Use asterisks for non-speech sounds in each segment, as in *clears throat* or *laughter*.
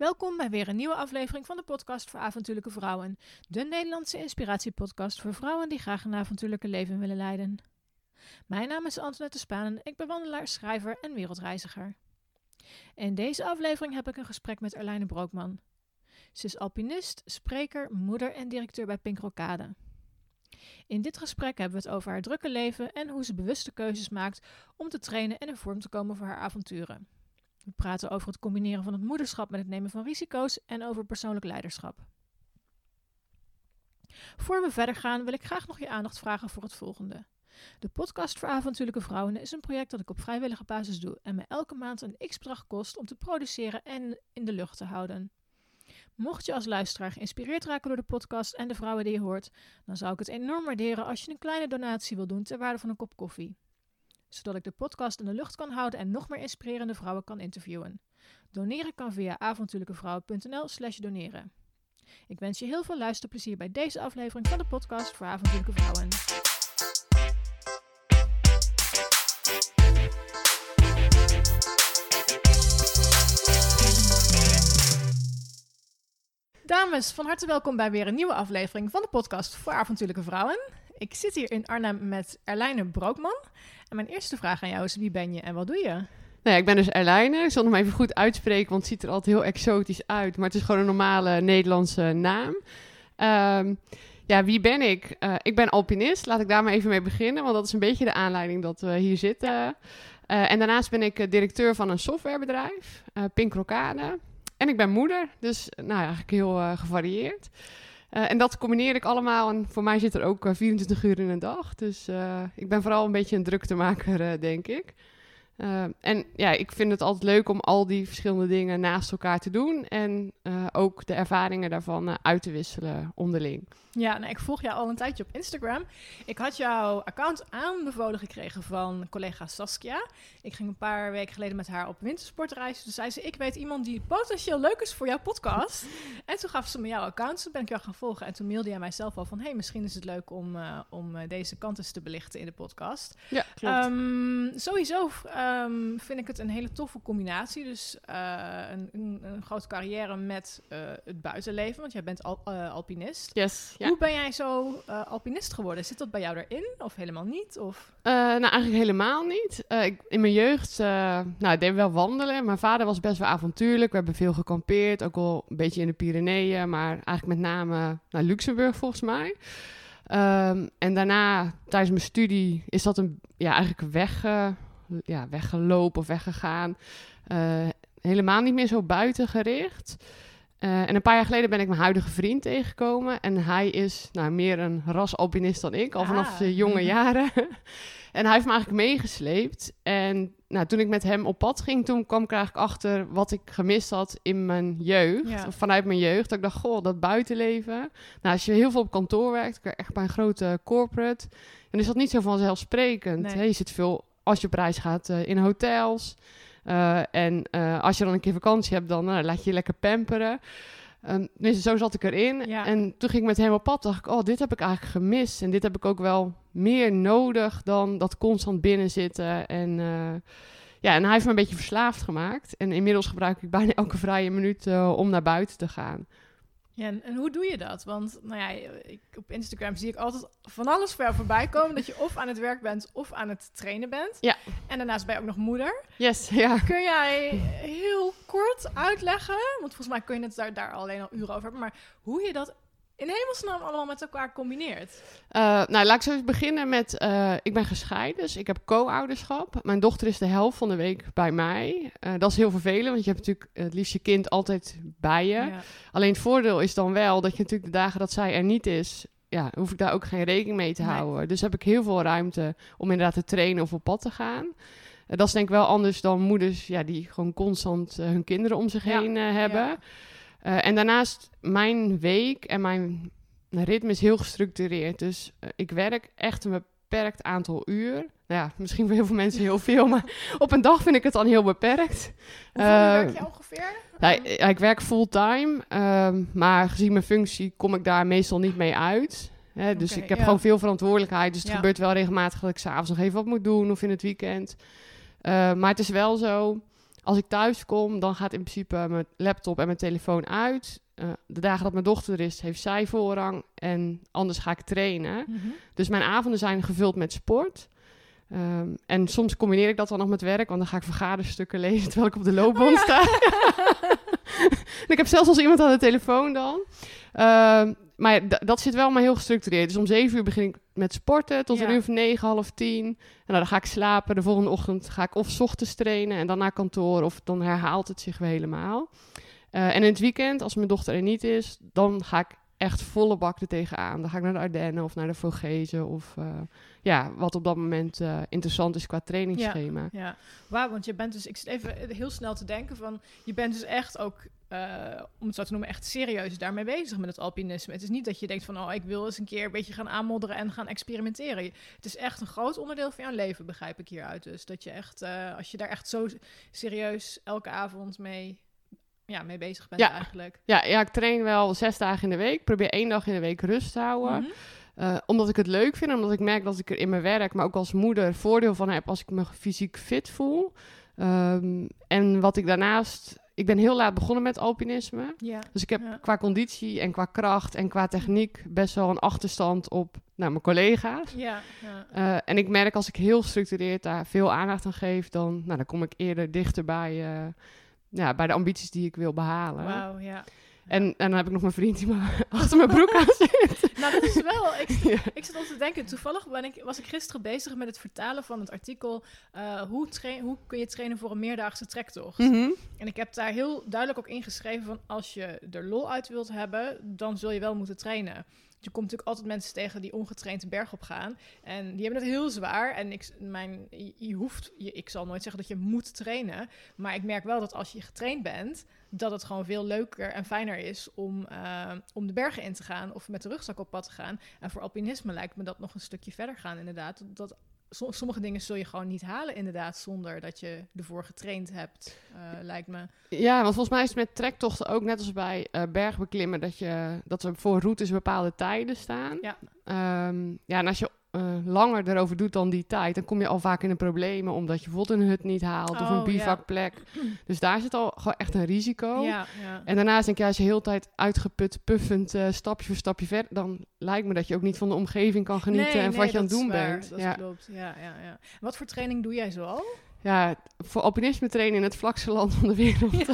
Welkom bij weer een nieuwe aflevering van de podcast voor avontuurlijke vrouwen. De Nederlandse inspiratiepodcast voor vrouwen die graag een avontuurlijke leven willen leiden. Mijn naam is Antoinette Spanen, ik ben wandelaar, schrijver en wereldreiziger. In deze aflevering heb ik een gesprek met Erlijne Brookman. Ze is alpinist, spreker, moeder en directeur bij Pink Rokade. In dit gesprek hebben we het over haar drukke leven en hoe ze bewuste keuzes maakt om te trainen en in vorm te komen voor haar avonturen. We praten over het combineren van het moederschap met het nemen van risico's en over persoonlijk leiderschap. Voor we verder gaan wil ik graag nog je aandacht vragen voor het volgende. De podcast voor avontuurlijke vrouwen is een project dat ik op vrijwillige basis doe en me elke maand een x-bedrag kost om te produceren en in de lucht te houden. Mocht je als luisteraar geïnspireerd raken door de podcast en de vrouwen die je hoort, dan zou ik het enorm waarderen als je een kleine donatie wil doen ter waarde van een kop koffie. Zodat ik de podcast in de lucht kan houden en nog meer inspirerende vrouwen kan interviewen. Doneren kan via avontuurlijkevrouwen.nl slash doneren. Ik wens je heel veel luisterplezier bij deze aflevering van de podcast voor avontuurlijke vrouwen. Dames, van harte welkom bij weer een nieuwe aflevering van de podcast voor avontuurlijke vrouwen. Ik zit hier in Arnhem met Erlijne Brookman. En mijn eerste vraag aan jou is: wie ben je en wat doe je? Nou ik ben dus Erlijne. Ik zal hem even goed uitspreken, want het ziet er altijd heel exotisch uit. Maar het is gewoon een normale Nederlandse naam. Ehm, ja, wie ben ik? Uh, ik ben alpinist. Laat ik daar maar even mee beginnen, want dat is een beetje de aanleiding dat we hier zitten. Uh, en daarnaast ben ik directeur van een softwarebedrijf, uh, Pink Rokade. En ik ben moeder, dus nou, eigenlijk heel gevarieerd. Uh, en dat combineer ik allemaal. En voor mij zit er ook uh, 24 uur in een dag. Dus ik ben vooral een beetje een druktemaker, denk ik. En ja, ik vind het altijd leuk om al die verschillende dingen naast elkaar te doen. En ook de ervaringen daarvan uit te wisselen onderling. Ja, nou, ik volg jou al een tijdje op Instagram. Ik had jouw account aanbevolen gekregen van collega Saskia. Ik ging een paar weken geleden met haar op wintersportreis. Toen zei ze, ik weet iemand die potentieel leuk is voor jouw podcast. *laughs* en toen gaf ze me jouw account, toen ben ik jou gaan volgen. En toen mailde jij mijzelf al van, hey, misschien is het leuk om, om deze kant eens te belichten in de podcast. Ja, klopt. Um, sowieso um, vind ik het een hele toffe combinatie. Dus uh, een, een, een, grote carrière met het buitenleven, want jij bent al, alpinist. Yes. Ja. Hoe ben jij zo alpinist geworden? Zit dat bij jou erin of helemaal niet? Of? Nou, eigenlijk helemaal niet. Ik, in mijn jeugd nou, deed wel wandelen. Mijn vader was best wel avontuurlijk. We hebben veel gekampeerd, ook wel een beetje in de Pyreneeën, maar eigenlijk met name naar Luxemburg volgens mij. Um, en daarna, tijdens mijn studie, is dat een, ja, eigenlijk weg, ja, weggelopen of weggegaan. helemaal niet meer zo buitengericht. Uh, en een paar jaar geleden ben ik mijn huidige vriend tegengekomen. En hij is nou, meer een rasalpinist dan ik, al vanaf de jonge *laughs* jaren. en hij heeft me eigenlijk meegesleept. En nou, toen ik met hem op pad ging, toen kwam ik eigenlijk achter wat ik gemist had in mijn jeugd. Ja. Of vanuit mijn jeugd. Dat ik dacht, goh, dat buitenleven. Nou, als je heel veel op kantoor werkt, ik werk echt bij een grote corporate. Dan is dat niet zo vanzelfsprekend. Nee. Hè? Je zit veel, als je op reis gaat, uh, in hotels. Uh, en uh, als je dan een keer vakantie hebt, dan laat je je lekker pamperen. Um, dus zo zat ik erin. Ja. En toen ging ik met hem op pad. dacht ik, oh, dit heb ik eigenlijk gemist. En dit heb ik ook wel meer nodig dan dat constant binnenzitten. En, ja, en hij heeft me een beetje verslaafd gemaakt. En inmiddels gebruik ik bijna elke vrije minuut om naar buiten te gaan. Ja, en, en, hoe doe je dat? Want nou ja, ik, op Instagram zie ik altijd van alles voor jou voorbij komen. dat je of aan het werk bent of aan het trainen bent. Ja. En daarnaast ben je ook nog moeder. Yes, ja. Kun jij heel kort uitleggen, want volgens mij kun je het daar, daar alleen al uren over hebben, maar hoe je dat in hemelsnaam allemaal met elkaar combineert? Uh, nou, laat ik zo eens beginnen met... Uh, ik ben gescheiden, dus ik heb co-ouderschap. Mijn dochter is de helft van de week bij mij. Uh, dat is heel vervelend, want je hebt natuurlijk het liefst je kind altijd bij je. Ja. Alleen het voordeel is dan wel dat je natuurlijk de dagen dat zij er niet is... Ja, hoef ik daar ook geen rekening mee te Nee. houden. Dus heb ik heel veel ruimte om inderdaad te trainen of op pad te gaan. dat is denk ik wel anders dan moeders ja, die gewoon constant hun kinderen om zich Ja, heen hebben. ja. Uh, en daarnaast, mijn week en mijn ritme is heel gestructureerd. Dus uh, ik werk echt een beperkt aantal uur. Nou ja, misschien voor heel veel mensen heel veel, maar *laughs* op een dag vind ik het dan heel beperkt. Hoeveel Uh, werk je ongeveer? Nou, ja, ik werk fulltime, uh, maar gezien mijn functie kom ik daar meestal niet mee uit. Hè, dus ik heb ja. gewoon veel verantwoordelijkheid. Dus het Ja. gebeurt wel regelmatig dat ik s'avonds nog even wat moet doen of in het weekend. Maar het is wel zo, als ik thuis kom, dan gaat in principe mijn laptop en mijn telefoon uit. Eh, de dagen dat mijn dochter er is, heeft zij voorrang. En anders ga ik trainen. Mhm. Dus mijn avonden zijn gevuld met sport. Ehm, en soms combineer ik dat dan nog met werk, want dan ga ik vergaderstukken lezen terwijl ik op de loopband Oh sta. *laughs* en ik heb zelfs als iemand aan de telefoon dan. Ehm, maar dat zit wel maar heel gestructureerd. Dus om zeven uur begin ik met sporten tot Ja. een uur of negen, half tien. En nou, dan ga ik slapen. De volgende ochtend ga ik of ochtends trainen en dan naar kantoor. Of dan herhaalt het zich weer helemaal. Eh, en in het weekend, als mijn dochter er niet is, dan ga ik echt volle bak er tegenaan. Dan ga ik naar de Ardennen of naar de Vogezen. Of eh, ja, wat op dat moment eh, interessant is qua trainingsschema. Ja, wauw, want je bent dus, ik zit even heel snel te denken van, je bent dus echt ook, eh, om het zo te noemen, echt serieus daarmee bezig met het alpinisme. Het is niet dat je denkt van, oh, ik wil eens een keer een beetje gaan aanmodderen en gaan experimenteren. Het is echt een groot onderdeel van jouw leven, begrijp ik hieruit. Dus dat je echt, als je daar echt zo serieus elke avond mee, ja, mee bezig bent Ja. eigenlijk. Ja, ja, ik train wel zes dagen in de week. Probeer één dag in de week rust te houden. Mhm. Eh, omdat ik het leuk vind, omdat ik merk dat ik er in mijn werk, maar ook als moeder, voordeel van heb als ik me fysiek fit voel. Ehm, en wat ik daarnaast, ik ben heel laat begonnen met alpinisme. Ja. Dus ik heb Ja. qua conditie en qua kracht en qua techniek best wel een achterstand op nou, mijn collega's. Ja, ja. Eh, en ik merk als ik heel gestructureerd daar veel aandacht aan geef, dan, nou, dan kom ik eerder dichter bij, eh, ja, bij de ambities die ik wil behalen. Wauw, ja. En, en dan heb ik nog mijn vriend die me *laughs* achter mijn broek aan *laughs* zit. Nou, dat is wel. Ik, *laughs* ik zit al te denken. Toevallig ben ik, was ik gisteren bezig met het vertalen van het artikel. eh, hoe, hoe kun je trainen voor een meerdaagse trektocht? Mhm. En ik heb daar heel duidelijk ook ingeschreven van als je er lol uit wilt hebben, dan zul je wel moeten trainen. Je komt natuurlijk altijd mensen tegen die ongetraind de berg op gaan. En die hebben het heel zwaar. En ik, mijn, je, hoeft, je, ik zal nooit zeggen dat je moet trainen. Maar ik merk wel dat als je getraind bent, dat het gewoon veel leuker en fijner is om, eh, om de bergen in te gaan of met de rugzak op pad te gaan. En voor alpinisme lijkt me dat nog een stukje verder gaan, inderdaad. Dat, sommige dingen zul je gewoon niet halen, inderdaad, zonder dat je ervoor getraind hebt, eh, lijkt me. Ja, want volgens mij is het met trektochten ook net als bij eh, bergbeklimmen dat, je, dat er voor routes bepaalde tijden staan. Ja. Ehm, ja, en als je eh, langer erover doet dan die tijd, dan kom je al vaak in de problemen omdat je bijvoorbeeld een hut niet haalt of Oh, een ja. bivakplek. *clears throat* Dus daar zit al gewoon echt een risico. Ja, ja. En daarnaast denk ja, als je heel tijd uitgeput, puffend, eh, stapje voor stapje verder, dan lijkt me dat je ook niet van de omgeving kan genieten en wat je aan het doen waar, bent. Dat klopt, ja, ja, ja. Wat voor training doe jij zoal? ja, voor alpinisme trainen in het vlakste land van de wereld Is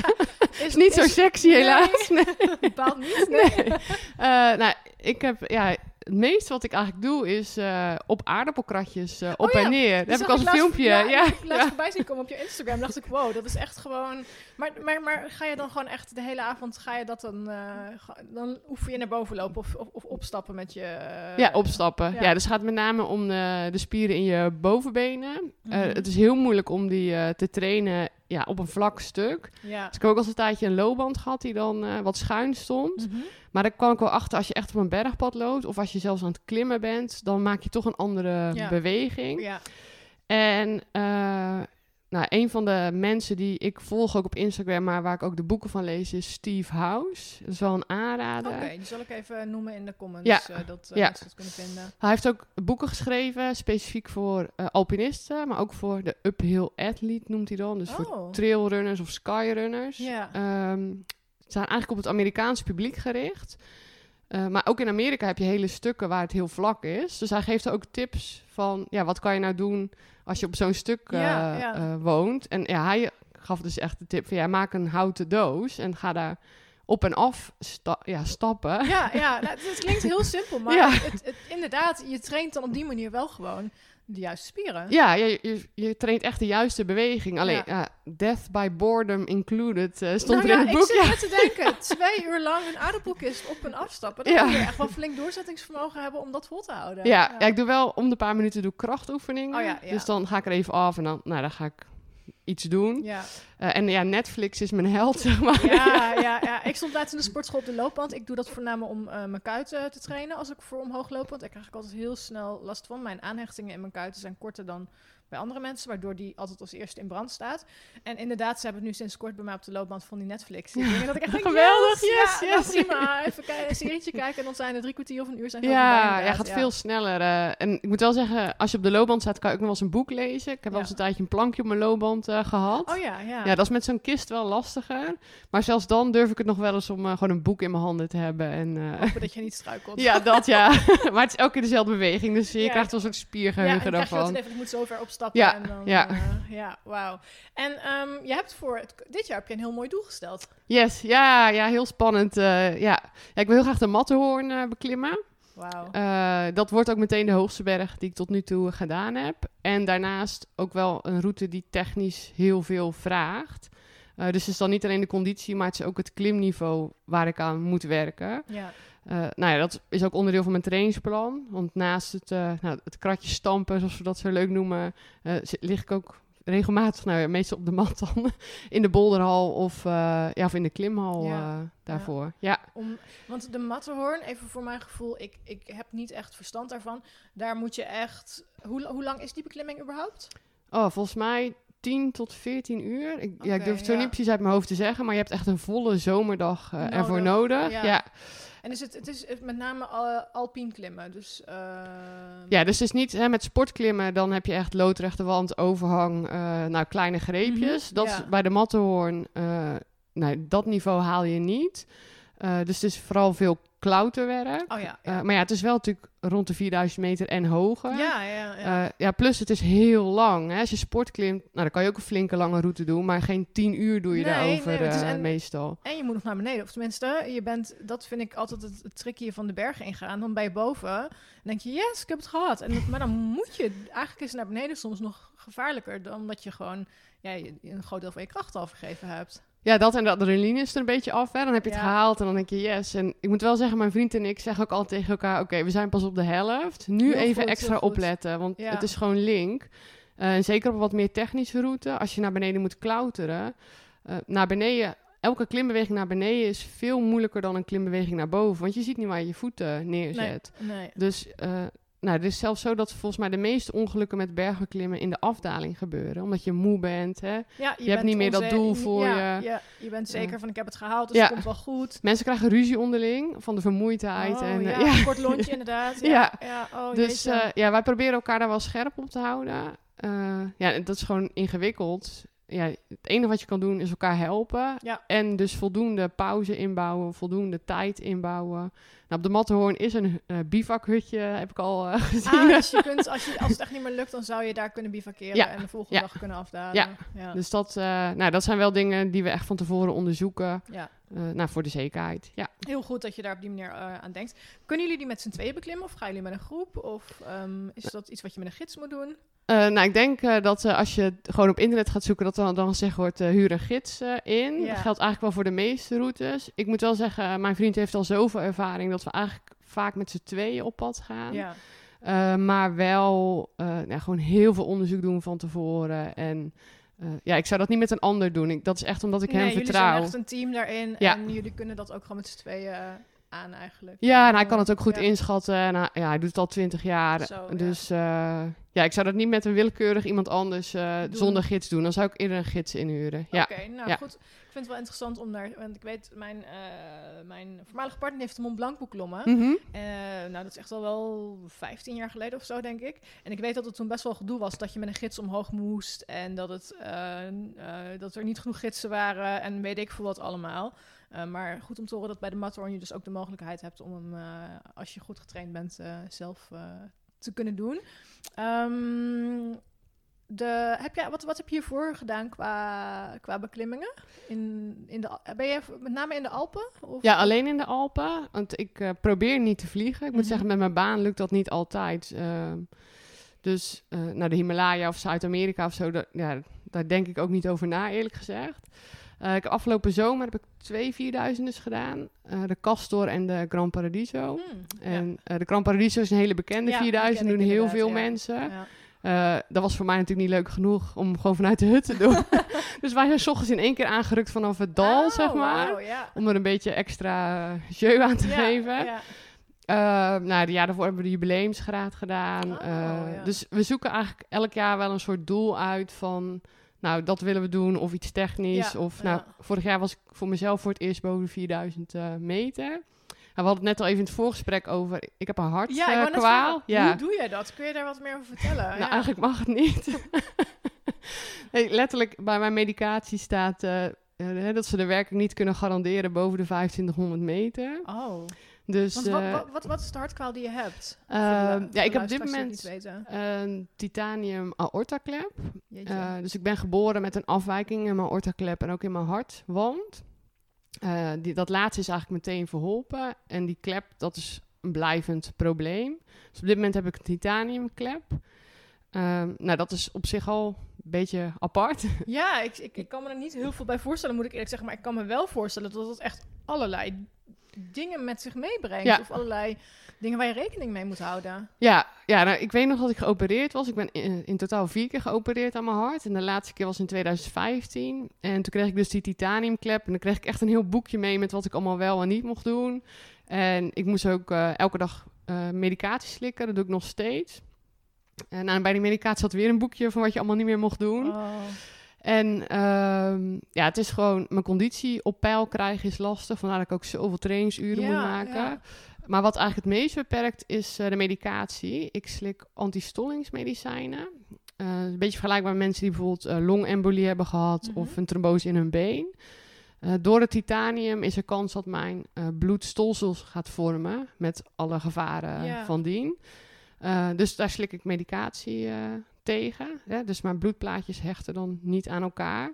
*laughs* is niet zo sexy helaas. Nee. *laughs* Bepaald niet, Nee. nee. Eh, nou, ik heb, ja, het meeste wat ik eigenlijk doe is eh, op aardappelkratjes eh, op Oh ja, en neer. Die heb ik als een filmpje. Ja, Ja, ik laatst ja. voorbij zien komen op je Instagram. dacht ik, wow, dat is echt gewoon... Maar, maar, maar ga je dan gewoon echt de hele avond, ga je dat dan... ga- dan oefen je naar boven lopen of, of, of opstappen met je... Ja, opstappen. ja. Dus het gaat met name om de, de spieren in je bovenbenen. Mhm. het is heel moeilijk om die te trainen ja, op een vlak stuk. Ja. Dus ik heb ook al een tijdje een loopband gehad die dan eh, wat schuin stond. Mhm. Maar daar kwam ik wel achter, als je echt op een bergpad loopt... of als je zelfs aan het klimmen bent... dan maak je toch een andere Ja. beweging. Ja. En eh, nou, een van de mensen die ik volg ook op Instagram... maar waar ik ook de boeken van lees, is Steve House. Dat is wel een aanrader. Oké, die zal ik even noemen in de comments, Ja. eh, dat Ja. mensen dat kunnen vinden. Hij heeft ook boeken geschreven, specifiek voor eh, alpinisten... maar ook voor de uphill athlete noemt hij dan. Dus voor Oh, trailrunners of skyrunners. ja. Ehm, ze zijn eigenlijk op het Amerikaanse publiek gericht. Eh, maar ook in Amerika heb je hele stukken waar het heel vlak is. Dus hij geeft ook tips van, ja, wat kan je nou doen als je op zo'n stuk eh, Ja, ja. eh, woont. En ja, hij gaf dus echt de tip van, ja, maak een houten doos en ga daar op en af sta- ja, stappen. Ja, ja nou, het, het klinkt heel simpel, *laughs* maar Ja. het, het, inderdaad, je traint dan op die manier wel gewoon de juiste spieren. Ja, je, je, je traint echt de juiste beweging. Alleen, Ja. death by boredom included eh, stond nou er ja, in het ik boek. zit Ja. net te denken, *laughs* twee uur lang een aardappelkist op en afstappen. Dan moet je echt wel flink doorzettingsvermogen hebben om dat vol te houden. Ja, ja, ik doe wel om de paar minuten doe ik krachtoefeningen. Oh. Dus dan ga ik er even af en dan, nou, dan ga ik iets doen. Ja. Eh, en ja, Netflix is mijn held, *laughs* zeg maar. Ja, ja, ja, ik stond laatst in de sportschool op de loopband. Ik doe dat voornamelijk om eh, mijn kuiten te trainen als ik voor omhoog loop. Want ik krijg ik altijd heel snel last van. Mijn aanhechtingen in mijn kuiten zijn korter dan bij andere mensen, waardoor die altijd als eerste in brand staat. En inderdaad, ze hebben het nu sinds kort bij mij op de loopband van die Netflix. Die dingen dat ik echt denk, Geweldig, yes, yes, ja, nou, yes. prima. Even kijken, een serietje kijken en dan zijn er drie kwartier of een uur zijn Ja, ja, gaat Ja. veel sneller. eh. en ik moet wel zeggen, als je op de loopband staat, kan je ook nog wel eens een boek lezen. Ik heb wel Ja. eens een tijdje een plankje op mijn loopband eh, gehad. Oh ja, ja. Ja, dat is met zo'n kist wel lastiger. Maar zelfs dan durf ik het nog wel eens om eh, gewoon een boek in mijn handen te hebben. En, Hopen dat je niet struikelt. ja, dat ja. *laughs* *laughs* maar het is elke keer dezelfde beweging. Dus je krijgt wel een soort Ja, en spiergeheugen daarvan. ik moet zo ver Ja, en dan, ja. eh, ja, wauw. En ehm, je hebt voor het, dit jaar heb je een heel mooi doel gesteld. Yes, ja, ja, heel spannend. eh, ja. ja, ik wil heel graag de Matterhorn eh, beklimmen. Wauw. Dat wordt ook meteen de hoogste berg die ik tot nu toe gedaan heb. En daarnaast ook wel een route die technisch heel veel vraagt. Dus het is dan niet alleen de conditie, maar het is ook het klimniveau waar ik aan moet werken. ja. Eh, nou ja, dat is ook onderdeel van mijn trainingsplan. Want naast het, eh, nou, het kratje stampen, zoals we dat zo leuk noemen, zit- lig ik ook regelmatig, nou ja, meestal op de mat dan, *laughs* in de bolderhal of, ja, of in de klimhal Ja. daarvoor. Ja. Om, want de Matterhorn, even voor mijn gevoel, ik, ik heb niet echt verstand daarvan. Daar moet je echt... Hoe, hoe lang is die beklimming überhaupt? Oh, volgens mij 10 tot 14 uur. Ik, ja, ik durf het zo niet precies uit mijn hoofd te zeggen, maar je hebt echt een volle zomerdag ervoor Nodig, nodig. ja. En is het, het is met name al, alpien klimmen, dus... eh, Ja, dus het is niet hè, met sportklimmen, dan heb je echt loodrechte wand, overhang, eh, nou kleine greepjes. Mhm, dat ja. is bij de Matterhorn, eh nou, dat niveau haal je niet. Eh, dus het is vooral veel klauterwerk. Oh ja, Eh, maar ja, het is wel natuurlijk rond de 4000 meter en hoger. ja, ja, ja. Eh, ja, plus het is heel lang. Hè? Als je sport klimt, nou, dan kan je ook een flinke lange route doen, maar geen 10 uur doe je Nee, daarover nee, is eh, en- meestal. En je moet nog naar beneden. Of tenminste, je bent, dat vind ik altijd het, het trickje van de bergen ingaan. Dan ben je boven. Denk je, yes, ik heb het gehad. En, dat- maar dan moet je, eigenlijk is naar beneden soms nog gevaarlijker. Dan omdat je gewoon ja, een groot deel van je kracht al vergeven hebt. Ja, dat en de adrenaline is er een beetje af. Hè? Dan heb je het Ja. gehaald en dan denk je yes. En ik moet wel zeggen, mijn vriend en ik zeggen ook altijd tegen elkaar... oké, we zijn pas op de helft. Nu Heel even goed, extra opletten, want Ja. het is gewoon link. Eh, zeker op een wat meer technische route, als je naar beneden moet klauteren... eh, naar beneden, elke klimbeweging naar beneden is veel moeilijker dan een klimbeweging naar boven. Want je ziet niet waar je je voeten neerzet. Nee. Dus eh, nou, het is zelfs zo dat volgens mij de meeste ongelukken met bergbeklimmen in de afdaling gebeuren. Omdat je moe bent, hè. Ja, je, hebt bent niet meer dat doel voor ja, je. Ja, je bent zeker van, ik heb het gehaald, dus het komt wel goed. Mensen krijgen ruzie onderling van de vermoeidheid. Oh, en, eh, ja, een kort lontje *laughs* inderdaad. Ja. Oh, Dus eh, ja, wij proberen elkaar daar wel scherp op te houden. Eh, ja, dat is gewoon ingewikkeld. Ja, het enige wat je kan doen is elkaar helpen. Ja. En dus voldoende pauze inbouwen, voldoende tijd inbouwen. Nou, op de Matterhorn is een eh bivakhutje, heb ik al eh, gezien. Ah, dus je *laughs* kunt, als, je, als het echt niet meer lukt, dan zou je daar kunnen bivakeren Ja. en de volgende Ja. dag kunnen afdalen. Ja. ja. Dus dat, eh, nou, dat zijn wel dingen die we echt van tevoren onderzoeken. ja. nou, voor de zekerheid. Ja. Heel goed dat je daar op die manier aan denkt. Kunnen jullie die met z'n tweeën beklimmen of gaan jullie met een groep? Of ehm, is dat iets wat je met een gids moet doen? Nou, ik denk dat als je gewoon op internet gaat zoeken, dat dan, dan gezegd wordt, huur een gids in. Ja. Dat geldt eigenlijk wel voor de meeste routes. Ik moet wel zeggen, mijn vriend heeft al zoveel ervaring dat we eigenlijk vaak met z'n tweeën op pad gaan. Ja. Eh, maar wel eh, ja, gewoon heel veel onderzoek doen van tevoren. En eh, ja, ik zou dat niet met een ander doen. Ik, dat is echt omdat ik nee, hem jullie vertrouw. zijn echt een team daarin Ja. en jullie kunnen dat ook gewoon met z'n tweeën aan eigenlijk. Ja, en hij kan het ook goed Ja. inschatten. En hij, ja, hij doet het al twintig jaar. Zo, ja. dus eh, ja, ik zou dat niet met een willekeurig iemand anders eh, zonder gids doen. Dan zou ik eerder een gids inhuren. Ja. Oké, nou Ja. goed. Ik vind het wel interessant om daar... Want ik weet, mijn, eh, mijn voormalige partner heeft de Mont Blanc beklommen. Eh, nou, dat is echt al wel 15 jaar geleden of zo, denk ik. En ik weet dat het toen best wel gedoe was dat je met een gids omhoog moest. En dat, het, dat er niet genoeg gidsen waren. En weet ik veel wat allemaal. Eh, maar goed om te horen dat bij de Matterhorn je dus ook de mogelijkheid hebt om hem, eh, als je goed getraind bent, eh, zelf te kunnen doen. Ehm, de, heb jij, wat, wat heb je hiervoor gedaan qua, qua beklimmingen? In, in de, ben je met name in de Alpen? Of? Ja, alleen in de Alpen. Want ik probeer niet te vliegen. Ik moet Mhm. zeggen, met mijn baan lukt dat niet altijd. Ehm, dus naar de Himalaya of Zuid-Amerika of zo, dat, ja, daar denk ik ook niet over na, eerlijk gezegd. Eh, ik, afgelopen zomer heb ik twee vierduizenders gedaan. Eh, de Castor en de Gran Paradiso. Hmm, ja. En eh, de Gran Paradiso is een hele bekende Ja, die 4000, ken ik doen heel veel ja. mensen. Dat was voor mij natuurlijk niet leuk genoeg om gewoon vanuit de hut te doen. *laughs* dus wij zijn 's ochtends in één keer aangerukt vanaf het dal, Oh, zeg maar. Om er een beetje extra jeu aan te geven. ja. Uh, nou, ja, daarvoor hebben we de jubileumsgraad gedaan. Oh, Uh, ja. Dus we zoeken eigenlijk elk jaar wel een soort doel uit van... Nou, dat willen we doen, of iets technisch. Ja, of, ja. nou, vorig jaar was ik voor mezelf voor het eerst boven de 4000 eh, meter. Nou, we hadden het net al even in het voorgesprek over... Ik heb een Ja, ik hartkwaal. vragen, ja. hoe doe jij dat? Kun je daar wat meer over vertellen? Nou, ja. eigenlijk mag het niet. *laughs* nee, letterlijk, bij mijn medicatie staat eh, eh, dat ze de werking niet kunnen garanderen boven de 2500 meter. Oh, Dus want wat, eh, wat, wat, wat is de hartkwaal die je hebt? Ehm, de- ja, ik heb op dit moment een titanium aortaklep. Eh, dus ik ben geboren met een afwijking in mijn aortaklep en ook in mijn hartwand. Eh, die, dat laatste is eigenlijk meteen verholpen. En die klep, dat is een blijvend probleem. Dus op dit moment heb ik een titaniumklep. Ehm, nou, dat is op zich al een beetje apart. Ja, ik, ik, ik kan me er niet heel veel bij voorstellen, moet ik eerlijk zeggen. Maar ik kan me wel voorstellen dat het echt allerlei dingen met zich meebrengt. Ja. Of allerlei dingen waar je rekening mee moet houden. Ja, ja nou, ik weet nog dat ik geopereerd was. Ik ben in, in totaal vier keer geopereerd aan mijn hart. En de laatste keer was in 2015. En toen kreeg ik dus die titaniumklep. En dan kreeg ik echt een heel boekje mee met wat ik allemaal wel en niet mocht doen. En ik moest ook eh, elke dag eh, medicatie slikken. Dat doe ik nog steeds. En nou, bij die medicatie zat weer een boekje van wat je allemaal niet meer mocht doen. Oh. En ehm, ja, het is gewoon mijn conditie op peil krijgen is lastig. Vandaar dat ik ook zoveel trainingsuren Ja, moet maken. ja. Maar wat eigenlijk het meest beperkt is eh, de medicatie. Ik slik antistollingsmedicijnen. Eh, een beetje vergelijkbaar met mensen die bijvoorbeeld eh, longembolie hebben gehad Mhm. of een trombose in hun been. Door het titanium is er kans dat mijn bloed stolsels gaat vormen met alle gevaren Ja. van dien. Dus daar slik ik medicatie tegen. Hè? Dus mijn bloedplaatjes hechten dan niet aan elkaar.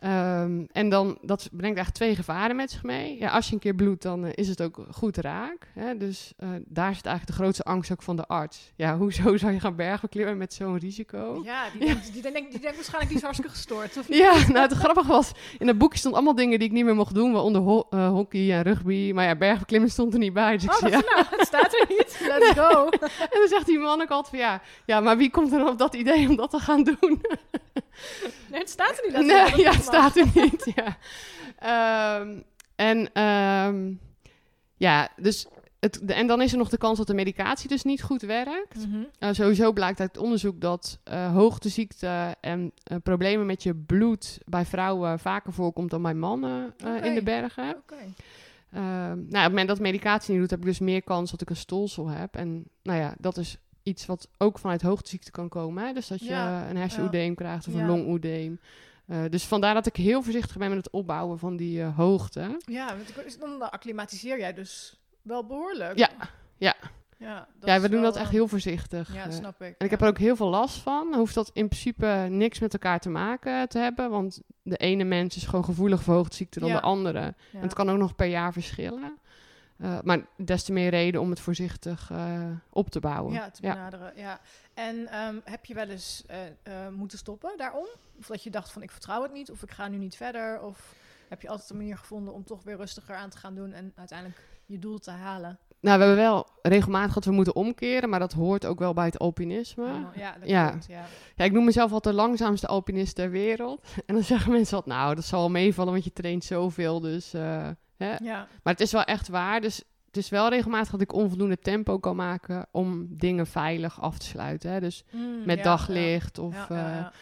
Ehm, en dan, dat brengt eigenlijk twee gevaren met zich mee. Ja, als je een keer bloedt, dan eh, is het ook goed raak. Hè? Dus eh, daar zit eigenlijk de grootste angst ook van de arts. Ja, *laughs* hoezo zou je gaan bergbeklimmen met zo'n risico? Ja, die denkt, die, denkt, die denkt waarschijnlijk die is hartstikke gestoord. Of *laughs* niet? Ja, nou het grappige was, in dat boekje stond allemaal dingen die ik niet meer mocht doen, waaronder ho- eh, hockey en rugby. Maar ja, bergbeklimmen stond er niet bij. Dus Oh, dat, ja. nou, het staat er niet. *laughs* Let's go. En dan zegt die man ook altijd van, ja, ja, maar wie komt er dan op dat idee om dat te gaan doen? Nee, het staat er niet. letterlijk, Nee, dat ja, het staat er *laughs* niet. Ja. Ehm, en, ehm, ja, dus het, en dan is er nog de kans dat de medicatie dus niet goed werkt. Mhm. Eh, sowieso blijkt uit het onderzoek dat eh hoogteziekte en eh, problemen met je bloed bij vrouwen vaker voorkomt dan bij mannen in de bergen. Oké. Ehm, nou, op het moment dat medicatie niet doet, heb ik dus meer kans dat ik een stolsel heb. En nou ja, dat is iets wat ook vanuit hoogteziekte kan komen. Hè? Dus dat je Ja, een hersenödeem krijgt of Ja. een longoedeem. Eh, dus vandaar dat ik heel voorzichtig ben met het opbouwen van die eh, hoogte. Ja, want dan acclimatiseer jij dus wel behoorlijk. Ja, ja. Ja, we doen wel, dat echt heel voorzichtig. Ja, eh. snap ik. En ik heb er ook heel veel last van. Dan hoeft dat in principe niks met elkaar te maken te hebben. Want de ene mens is gewoon gevoelig voor hoogteziekte dan Ja. de andere. En het kan ook nog per jaar verschillen. Eh, maar des te meer reden om het voorzichtig eh, op te bouwen. Ja, te benaderen. Ja. En ehm, heb je wel eens eh, moeten stoppen daarom? Of dat je dacht van ik vertrouw het niet, of ik ga nu niet verder? Of heb je altijd een manier gevonden om toch weer rustiger aan te gaan doen en uiteindelijk je doel te halen? Nou, we hebben wel regelmatig dat we moeten omkeren, maar dat hoort ook wel bij het alpinisme. Helemaal- Ja, dat Ja. klopt, ja. Ja, ik noem mezelf altijd de langzaamste alpinist ter wereld. *laughs* En dan zeggen mensen altijd, nou, dat zal wel meevallen, want je traint zoveel. Dus, hè. Ja, Maar het is wel echt waar. Dus het is wel regelmatig dat ik onvoldoende tempo kan maken om dingen veilig af te sluiten. Hè. Dus Mm, met ja, daglicht ja. of... Eh, ja, ja.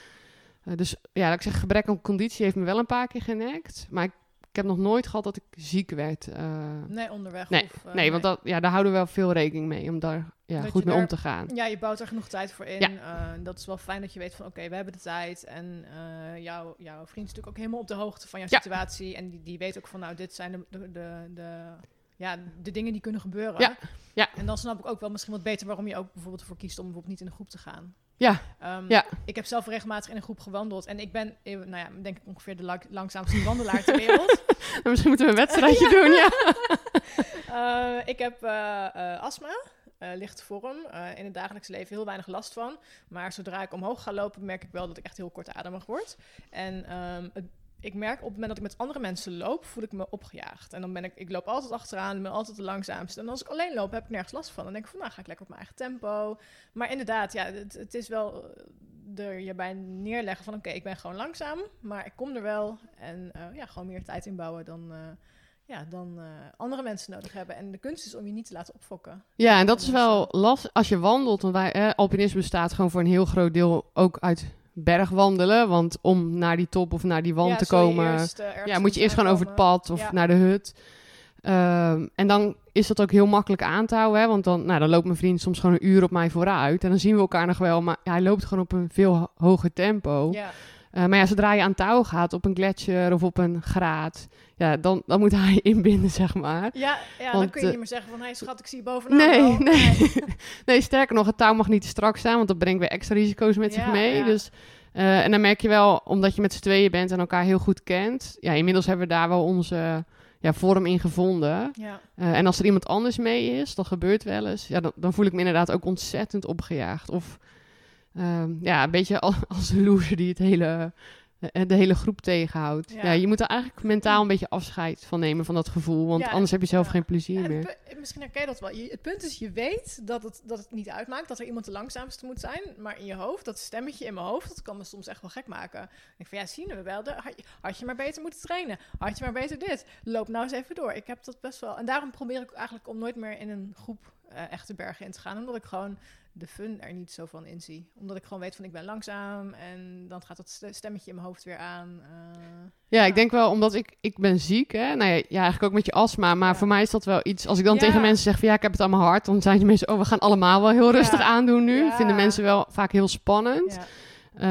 eh, dus ja, dat ik zeg, gebrek aan conditie heeft me wel een paar keer genekt. Maar ik heb nog nooit gehad dat ik ziek werd. eh. Nee, onderweg. Nee, of, eh, nee, want dat, ja, daar houden we wel veel rekening mee om daar ja, Dat goed mee daar- om te gaan. Ja, je bouwt er genoeg tijd voor in. Ja. Eh, dat is wel fijn dat je weet van oké, we hebben de tijd. En eh, jouw, jouw vriend is natuurlijk ook helemaal op de hoogte van jouw Ja. situatie. En die, die weet ook van nou, dit zijn de, de, de, de, ja, de dingen die kunnen gebeuren. Ja. Ja. En dan snap ik ook wel misschien wat beter waarom je ook bijvoorbeeld ervoor kiest om bijvoorbeeld niet in een groep te gaan. Ja. Ehm, Ja. Ik heb zelf regelmatig in een groep gewandeld. En ik ben, eh, nou ja, denk ik ongeveer de lang- langzaamste wandelaar ter wereld. *laughs* Misschien moeten we een wedstrijdje doen, ja. *laughs* Eh, ik heb eh, astma, lichte vorm. In het dagelijks leven heel weinig last van. Maar zodra ik omhoog ga lopen, merk ik wel dat ik echt heel kortademig word. En ehm, het- ik merk op het moment dat ik met andere mensen loop, voel ik me opgejaagd. En dan ben ik, ik loop altijd achteraan, ik ben altijd de langzaamste. En als ik alleen loop, heb ik nergens last van. Dan denk ik van, nou ga ik lekker op mijn eigen tempo. Maar inderdaad, ja, het, het is wel eh, er je bij neerleggen van, oké, ik ben gewoon langzaam, maar ik kom er wel. En eh, ja, gewoon meer tijd inbouwen dan... eh, ja, dan andere mensen nodig hebben. En de kunst is om je niet te laten opfokken. Ja, en dat is wel lastig als je wandelt. Want wij, eh, alpinisme bestaat gewoon voor een heel groot deel ook uit bergwandelen. Want om naar die top of naar die wand Ja, te komen, eerst, eh, ja, moet je eerst gewoon over het pad of Ja. naar de hut. Ehm, en dan is dat ook heel makkelijk aan te houden. Hè? Want dan, nou, dan loopt mijn vriend soms gewoon een uur op mij vooruit. En dan zien we elkaar nog wel. Maar hij loopt gewoon op een veel ho- hoger tempo. Ja, Eh, maar ja, zodra je aan touw gaat op een gletsjer of op een graad... Ja, dan, dan moet hij *laughs* inbinden, zeg maar. ja, ja dan kun je eh, niet meer zeggen van... hé schat, ik zie je bovenaan. Nee, *laughs* nee. *laughs* nee, sterker nog, het touw mag niet te strak staan, want dat brengt weer extra risico's met zich mee. ja. Dus, eh, en dan merk je wel, omdat je met z'n tweeën bent en elkaar heel goed kent. Ja, inmiddels hebben we daar wel onze ja, vorm in gevonden. Ja, Eh, en als er iemand anders mee is, dat gebeurt wel eens, ja, dan, dan voel ik me inderdaad ook ontzettend opgejaagd. Of ehm, ja, een beetje al- *laughs* als een loser die het hele, eh, de hele groep tegenhoudt. Ja. Ja. je moet er eigenlijk mentaal een beetje afscheid van nemen van dat gevoel, want Ja, anders heb je zelf ja. geen plezier en meer. pu- misschien herken je dat wel. Je, het punt is, je weet dat het, dat het niet uitmaakt dat er iemand de langzaamste moet zijn. Maar in je hoofd, dat stemmetje in mijn hoofd, dat kan me soms echt wel gek maken. Ik denk van, ja, zien we wel. de- had, je, had je maar beter moeten trainen. Had je maar beter dit. Loop nou eens even door. Ik heb dat best wel... En daarom probeer ik eigenlijk om nooit meer in een groep eh, echte bergen in te gaan. Omdat ik gewoon de fun er niet zo van inzie. Omdat ik gewoon weet van, ik ben langzaam. En dan gaat dat ste- stemmetje in mijn hoofd weer aan. eh. Ja, ik denk wel, omdat ik, ik ben ziek, hè. Nou ja, ja, eigenlijk ook met je astma. Maar Ja. voor mij is dat wel iets... Als ik dan Ja. tegen mensen zeg van ja, ik heb het aan mijn hart. Dan zijn die mensen, oh, we gaan allemaal wel heel rustig aandoen nu. Vinden mensen wel vaak heel spannend. Eh,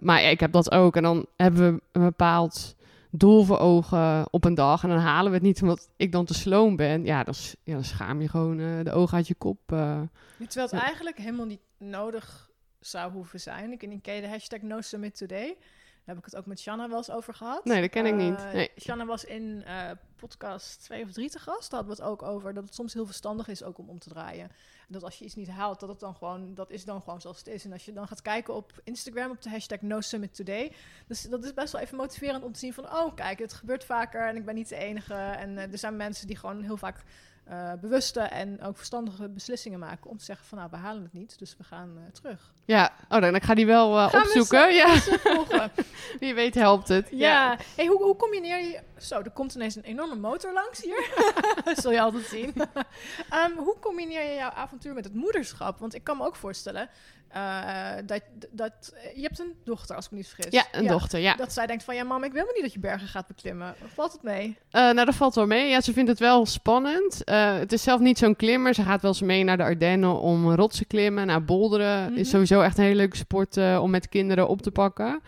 maar ja, ik heb dat ook. En dan hebben we een bepaald voor ogen op een dag. En dan halen we het niet omdat ik dan te sloom ben. Ja, dan, s- ja, dan schaam je gewoon eh, de ogen uit je kop. eh. Terwijl het Ja. eigenlijk helemaal niet nodig zou hoeven zijn. Ik, ik ken de hashtag No Summit Today. Daar heb ik het ook met Shanna wel eens over gehad. Nee, dat ken ik Eh, niet. Nee. Shanna was in eh, podcast 2 of 3 te gast. Daar hadden we het ook over dat het soms heel verstandig is ook om om te draaien. En dat als je iets niet haalt, dat het dan gewoon, dat is dan gewoon zoals het is. En als je dan gaat kijken op Instagram op de hashtag No Summit Today. Dus dat is best wel even motiverend om te zien van, oh kijk, het gebeurt vaker en ik ben niet de enige. En eh, er zijn mensen die gewoon heel vaak eh, bewuste en ook verstandige beslissingen maken om te zeggen van nou, we halen het niet, dus we gaan eh, terug. Ja, oh, dan ik ga die wel eh, opzoeken. Ja, *laughs* wie weet helpt het. Ja. Hey, hoe, hoe combineer je... Zo, er komt ineens een enorme motor langs hier. *laughs* Zul je altijd zien. *laughs* Ehm, hoe combineer je jouw avontuur met het moederschap? Want ik kan me ook voorstellen eh, dat... dat je hebt een dochter, als ik me niet vergis. Ja, een dochter, ja. Dat zij denkt van, ja mam, ik wil maar niet dat je bergen gaat beklimmen. Valt het mee? Eh, nou, dat valt wel mee. Ja, ze vindt het wel spannend. Eh, het is zelf niet zo'n klimmer. Ze gaat wel eens mee naar de Ardennen om rotsen klimmen. Nou, boulderen Mhm. is sowieso echt een hele leuke sport om met kinderen op te pakken.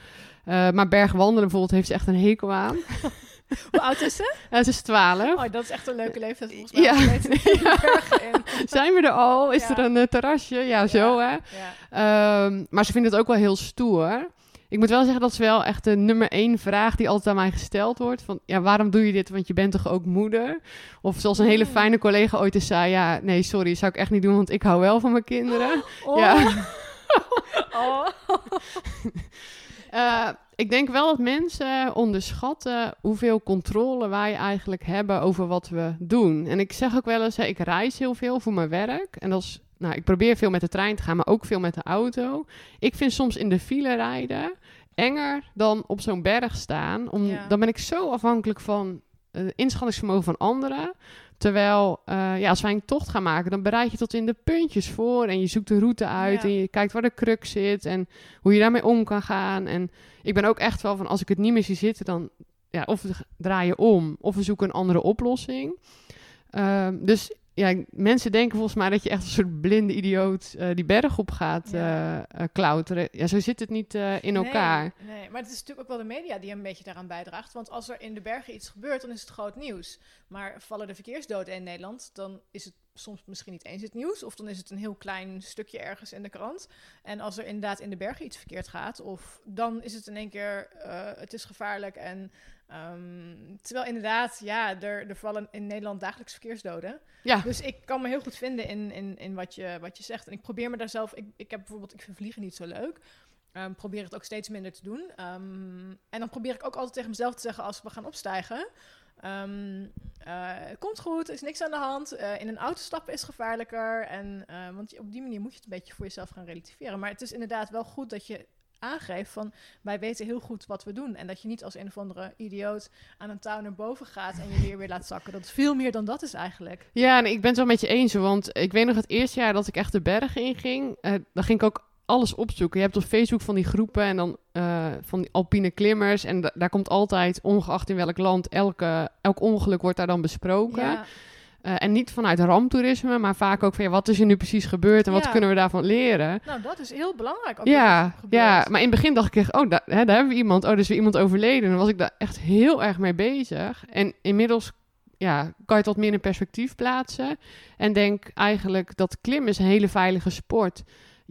Maar bergwandelen bijvoorbeeld heeft ze echt een hekel aan. *laughs* Hoe oud is ze? Ze is 12. Oh, dat is echt een leuke leeftijd volgens mij. Ja. *laughs* Zijn we er al? Is Ja. er een eh, terrasje? Ja, zo hè. Ja. Ehm, maar ze vindt het ook wel heel stoer. Ik moet wel zeggen dat ze wel echt de nummer één vraag die altijd aan mij gesteld wordt. Van, ja, waarom doe je dit? Want je bent toch ook moeder? Of zoals een hele Mm. fijne collega ooit eens zei. Ja, nee, sorry, zou ik echt niet doen, want ik hou wel van mijn kinderen. Oh. Ja. *laughs* Oh. *laughs* Eh, ik denk wel dat mensen onderschatten hoeveel controle wij eigenlijk hebben over wat we doen. En ik zeg ook wel eens, ik reis heel veel voor mijn werk. En dat is, nou, ik probeer veel met de trein te gaan, maar ook veel met de auto. Ik vind soms in de file rijden enger dan op zo'n berg staan. Om, Ja. Dan ben ik zo afhankelijk van eh, het inschattingsvermogen van anderen. Terwijl, eh, ja, als wij een tocht gaan maken, dan bereid je tot in de puntjes voor. En je zoekt de route uit Ja. en je kijkt waar de kruk zit en hoe je daarmee om kan gaan. En ik ben ook echt wel van, als ik het niet meer zie zitten, dan ja, of we draaien om, of we zoeken een andere oplossing. Ehm, dus ja, mensen denken volgens mij dat je echt een soort blinde idioot eh, die berg op gaat Ja. eh, eh, klauteren. Ja, zo zit het niet in elkaar. Nee, nee, maar het is natuurlijk ook wel de media die een beetje daaraan bijdraagt. Want als er in de bergen iets gebeurt, dan is het groot nieuws. Maar vallen de verkeersdoden in Nederland, dan is het soms misschien niet eens het nieuws. Of dan is het een heel klein stukje ergens in de krant. En als er inderdaad in de bergen iets verkeerd gaat, of dan is het in één keer, eh, het is gevaarlijk. En ehm, terwijl inderdaad, ja, er, er vallen in Nederland dagelijks verkeersdoden. Ja, Dus ik kan me heel goed vinden in, in, in wat, je, wat je zegt. En ik probeer me daar zelf... Ik, ik heb bijvoorbeeld... Ik vind vliegen niet zo leuk. Ehm, probeer het ook steeds minder te doen. Ehm, en dan probeer ik ook altijd tegen mezelf te zeggen... als we gaan opstijgen... het komt goed, er is niks aan de hand. Eh, in een auto stappen is gevaarlijker. En, eh, want op die manier moet je het een beetje voor jezelf gaan relativeren. Maar het is inderdaad wel goed dat je aangeeft van wij weten heel goed wat we doen. En dat je niet als een of andere idioot aan een touw naar boven gaat en je leer weer laat zakken. Dat is veel meer dan dat is eigenlijk. Ja, en ik ben het wel met je eens, want ik weet nog het eerste jaar dat ik echt de bergen inging, eh dan ging ik ook alles opzoeken. Je hebt op Facebook van die groepen en dan eh, van die alpine klimmers. En da- daar komt altijd, ongeacht in welk land, elke, elk ongeluk wordt daar dan besproken. Ja, Eh, en niet vanuit ramptoerisme, maar vaak ook van ja, wat is er nu precies gebeurd en wat kunnen we daarvan leren. nou dat is heel belangrijk. Ja, ja, maar in het begin dacht ik echt, oh, daar, hè, daar hebben we iemand. Oh, er is weer iemand overleden. En dan was ik daar echt heel erg mee bezig. En inmiddels ja, kan je het wat meer in perspectief plaatsen. En denk eigenlijk dat klimmen is een hele veilige sport.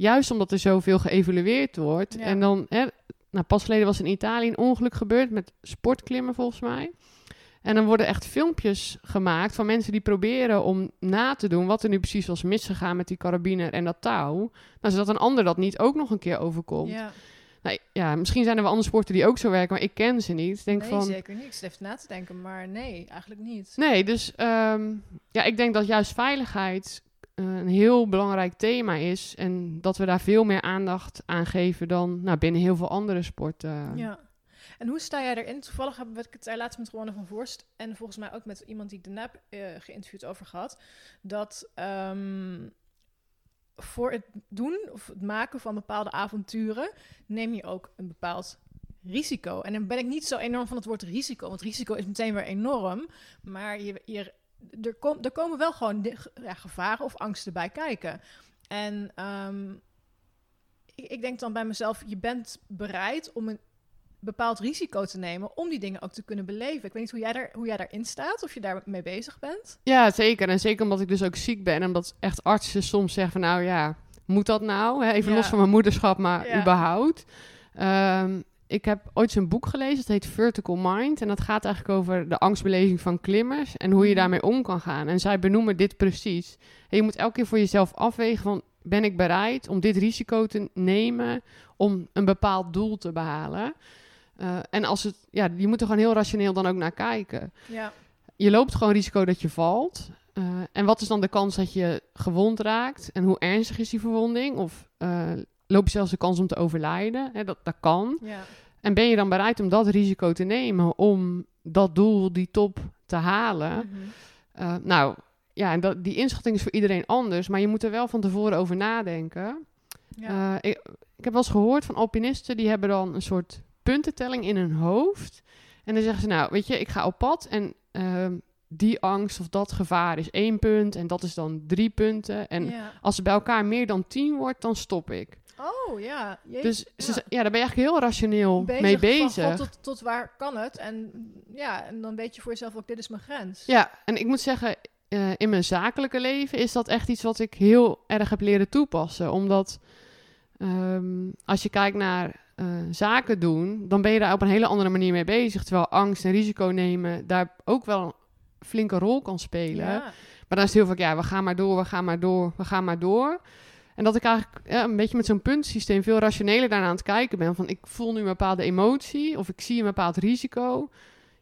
Juist omdat er zoveel geëvalueerd wordt. Ja. En dan, hè, nou, pas geleden was in Italië een ongeluk gebeurd met sportklimmen volgens mij. En dan worden echt filmpjes gemaakt van mensen die proberen om na te doen wat er nu precies was misgegaan met die karabiner en dat touw. Nou, zodat een ander dat niet ook nog een keer overkomt. Ja, Nou, ja, misschien zijn er wel andere sporten die ook zo werken, maar ik ken ze niet. Denk nee, van, zeker niet. Even na te denken, maar nee, eigenlijk niet. Nee, dus ehm, ja, ik denk dat juist veiligheid een heel belangrijk thema is. En dat we daar veel meer aandacht aan geven dan nou, binnen heel veel andere sporten. Ja. En hoe sta jij erin? Toevallig hebben we het daar laatst met Ronne van Voorst en volgens mij ook met iemand die de NAP eh geïnterviewd over gehad. Dat ehm, voor het doen of het maken van bepaalde avonturen neem je ook een bepaald risico. En dan ben ik niet zo enorm van het woord risico, want risico is meteen weer enorm. Maar je, je, er, kom, er komen wel gewoon ja, gevaren of angsten bij kijken. En ehm, ik, ik denk dan bij mezelf, je bent bereid om een bepaald risico te nemen om die dingen ook te kunnen beleven. Ik weet niet hoe jij, daar, hoe jij daarin staat, of je daarmee bezig bent. Ja, zeker. En zeker omdat ik dus ook ziek ben. En omdat echt artsen soms zeggen van nou ja, moet dat nou? Even Ja. los van mijn moederschap, maar Ja. überhaupt. Ehm, ik heb ooit zo'n boek gelezen, het heet Vertical Mind. En dat gaat eigenlijk over de angstbeleving van klimmers en hoe je Mhm. daarmee om kan gaan. En zij benoemen dit precies. En je moet elke keer voor jezelf afwegen van ben ik bereid om dit risico te nemen om een bepaald doel te behalen. Eh, en als het, ja, je moet er gewoon heel rationeel dan ook naar kijken Ja, je loopt gewoon risico dat je valt. Eh, en wat is dan de kans dat je gewond raakt? En hoe ernstig is die verwonding? Of eh, loop je zelfs de kans om te overlijden? Hè, dat, dat kan. ja, En ben je dan bereid om dat risico te nemen om dat doel, die top, te halen? Mhm. Eh, nou, ja, en dat, die inschatting is voor iedereen anders. Maar je moet er wel van tevoren over nadenken. ja. Eh, ik, ik heb wel eens gehoord van alpinisten, die hebben dan een soort puntentelling in hun hoofd. En dan zeggen ze, nou, weet je, ik ga op pad en ehm, die angst of dat gevaar is één punt en dat is dan drie punten. En ja. als het bij elkaar meer dan tien wordt, dan stop ik. Oh ja. Dus ze, ja. daar ben je eigenlijk heel rationeel mee bezig. Tot, tot waar kan het? En ja, en dan weet je voor jezelf ook, dit is mijn grens. Ja, en ik moet zeggen, eh, in mijn zakelijke leven is dat echt iets wat ik heel erg heb leren toepassen. Omdat ehm, als je kijkt naar eh, zaken doen, dan ben je daar op een hele andere manier mee bezig. Terwijl angst en risico nemen daar ook wel een flinke rol kan spelen. Ja. Maar dan is het heel vaak, ja, we gaan maar door, we gaan maar door, we gaan maar door. En dat ik eigenlijk ja, een beetje met zo'n puntensysteem veel rationeler daarna aan het kijken ben. Van ik voel nu een bepaalde emotie of ik zie een bepaald risico.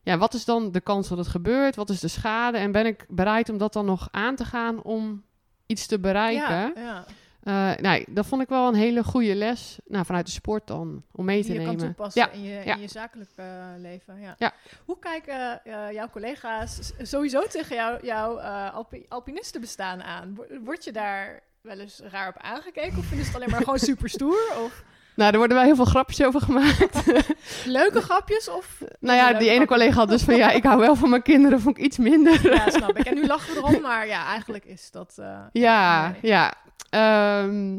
Ja, wat is dan de kans dat het gebeurt? Wat is de schade? En ben ik bereid om dat dan nog aan te gaan om iets te bereiken? Ja, ja. Eh, nou, dat vond ik wel een hele goede les nou, vanuit de sport dan, om mee te je nemen. kan toepassen Ja, in je, ja. in je zakelijk eh, leven. Ja. Ja. Hoe kijken eh, jouw collega's sowieso tegen jou, jouw eh, alpi alpinistenbestaan aan? Wo- Word je daar wel eens raar op aangekeken? Of vinden ze het alleen maar gewoon super stoer? Of *laughs* Nou, er worden wel heel veel grapjes over gemaakt. *laughs* leuke grapjes? Of *laughs* nou ja, die ene grapjes? collega had dus van ja, ik hou wel van mijn kinderen, vond ik iets minder. Ja, snap ik. En nu lachen we erom, maar ja, eigenlijk is dat... eh, Ja, nee. ja. Ehm,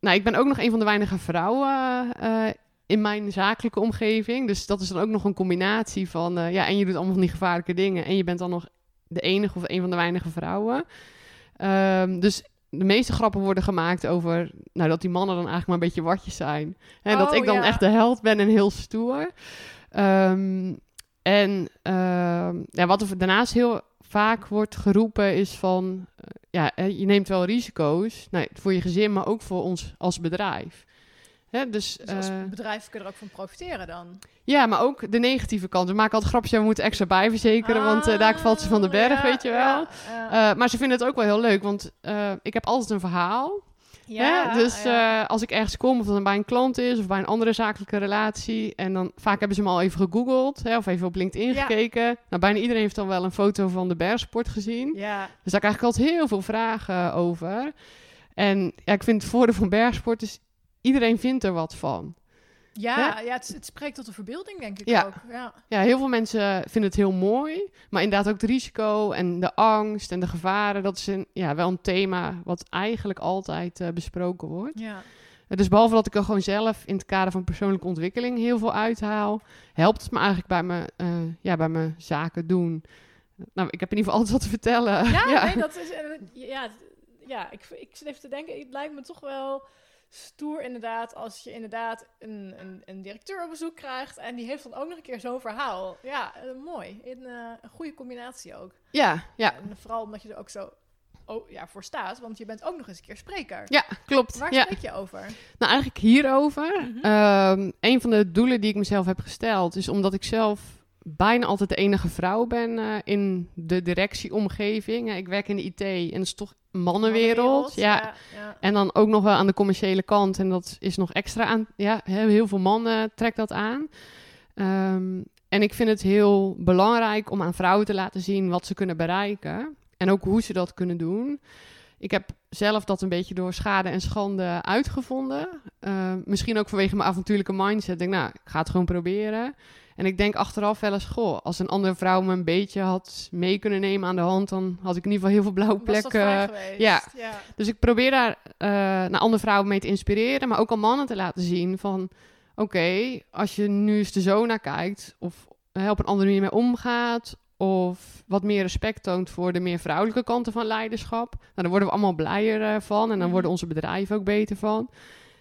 nou, ik ben ook nog een van de weinige vrouwen eh, in mijn zakelijke omgeving. Dus dat is dan ook nog een combinatie van... eh, ja, en je doet allemaal van die gevaarlijke dingen. En je bent dan nog de enige of een van de weinige vrouwen. Ehm, dus de meeste grappen worden gemaakt over... Nou, dat die mannen dan eigenlijk maar een beetje watjes zijn. En dat Oh, ik dan ja. echt de held ben en heel stoer. Ehm, en ehm, ja, wat er daarnaast heel vaak wordt geroepen is van... eh, ja, hè, je neemt wel risico's nou, voor je gezin, maar ook voor ons als bedrijf. Hè, dus, Dus als eh, bedrijf kun je er ook van profiteren dan. ja, maar ook de negatieve kant. We maken altijd grapjes, we moeten extra bijverzekeren, want eh, daar valt ze van de berg, Ah, weet je wel. ja. Eh, maar ze vinden het ook wel heel leuk, want ik heb altijd een verhaal. Ja, Hè? Dus als ik ergens kom, of dat dan bij een klant is of bij een andere zakelijke relatie, en dan vaak hebben ze me al even gegoogeld hè, of even op LinkedIn gekeken. Nou, bijna iedereen heeft dan wel een foto van de bergsport gezien. ja. Dus daar krijg ik altijd heel veel vragen over. En ja, ik vind het voordeel van bergsport is, iedereen vindt er wat van. Ja, ja het, het spreekt tot de verbeelding, denk ik Ja. ook. Ja. Ja, heel veel mensen vinden het heel mooi. Maar inderdaad ook het risico en de angst en de gevaren. Dat is een, ja, wel een thema wat eigenlijk altijd eh, besproken wordt. Ja. Eh, Dus behalve dat ik er gewoon zelf in het kader van persoonlijke ontwikkeling heel veel uithaal... helpt het me eigenlijk bij mijn, eh, ja, bij mijn zaken doen. Nou, ik heb in ieder geval *laughs* altijd wat te vertellen. Ja, nee, dat is. ja, ja ik, ik zit even te denken. Het lijkt me toch wel stoer, inderdaad, als je inderdaad een, een, een directeur op bezoek krijgt. En die heeft dan ook nog een keer zo'n verhaal. Ja, eh, mooi. In, eh, een goede combinatie ook. ja, ja. En vooral omdat je er ook zo oh, ja, voor staat, want je bent ook nog eens een keer spreker. Ja, klopt. Waar ja. spreek je over? Nou, eigenlijk hierover. Mhm. Ehm, een van de doelen die ik mezelf heb gesteld is omdat ik zelf bijna altijd de enige vrouw ben eh, in de directieomgeving. Ik werk in de IT en het is toch mannenwereld. Ja. ja, ja. En dan ook nog wel aan de commerciële kant. En dat is nog extra aan. Ja, heel heel veel mannen trekt dat aan. Ehm, en ik vind het heel belangrijk om aan vrouwen te laten zien wat ze kunnen bereiken. En ook hoe ze dat kunnen doen. Ik heb zelf dat een beetje door schade en schande uitgevonden. Ehm, misschien ook vanwege mijn avontuurlijke mindset. Ik denk, nou, ik ga het gewoon proberen. En ik denk achteraf wel eens, goh, als een andere vrouw me een beetje had mee kunnen nemen aan de hand, dan had ik in ieder geval heel veel blauwe plekken. geweest? ja. ja. Dus ik probeer daar eh, naar andere vrouwen mee te inspireren, maar ook al mannen te laten zien van... Oké, als je nu eens de zo naar kijkt, of eh, op een andere manier mee omgaat... of wat meer respect toont voor de meer vrouwelijke kanten van leiderschap... Nou, daar worden we allemaal blijer eh, van en dan Mhm. worden onze bedrijven ook beter van.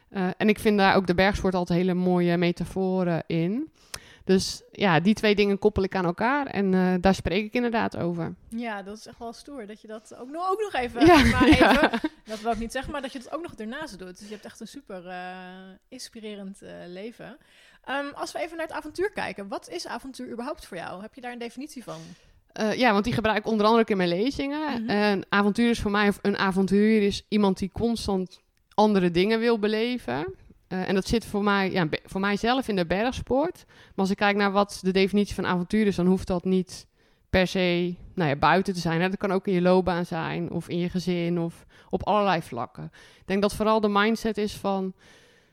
Eh, en ik vind daar ook de bergsport altijd hele mooie metaforen in. Dus ja, die twee dingen koppel ik aan elkaar en eh, daar spreek ik inderdaad over. Ja, dat is echt wel stoer. Dat je dat ook nog, ook nog even, Ja, maar *laughs* ja. even, dat wil ik niet zeggen, maar dat je het ook nog ernaast doet. Dus je hebt echt een super eh, inspirerend eh, leven. Ehm, als we even naar het avontuur kijken, wat is avontuur überhaupt voor jou? Heb je daar een definitie van? Ja, want die gebruik ik onder andere in mijn lezingen. Mhm. En avontuur is voor mij, een avonturier is iemand die constant andere dingen wil beleven. Eh, en dat zit voor mij, ja, voor mijzelf in de bergsport. Maar als ik kijk naar wat de definitie van avontuur is, dan hoeft dat niet per se nou ja, buiten te zijn. Hè. Dat kan ook in je loopbaan zijn, of in je gezin, of op allerlei vlakken. Ik denk dat vooral de mindset is van,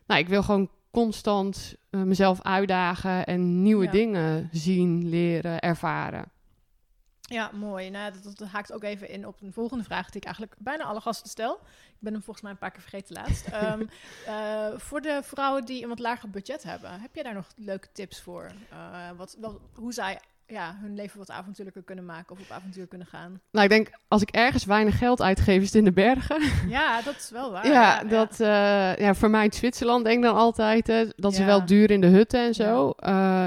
nou, ik wil gewoon constant eh, mezelf uitdagen en nieuwe Ja. dingen zien, leren, ervaren. Ja, mooi. Nou, dat, dat haakt ook even in op een volgende vraag die ik eigenlijk bijna alle gasten stel. Ik ben hem volgens mij een paar keer vergeten laatst. *laughs* Ehm, eh, voor de vrouwen die een wat lager budget hebben, heb je daar nog leuke tips voor? Eh, wat, wat, hoe zij ja, hun leven wat avontuurlijker kunnen maken of op avontuur kunnen gaan? Nou, ik denk, als ik ergens weinig geld uitgeef, is het in de bergen. *laughs* Ja, dat is wel waar. ja, dat, eh, ja, voor mij in Zwitserland denk ik dan altijd, hè, dat is Ja. wel duur in de hutten en zo. Eh,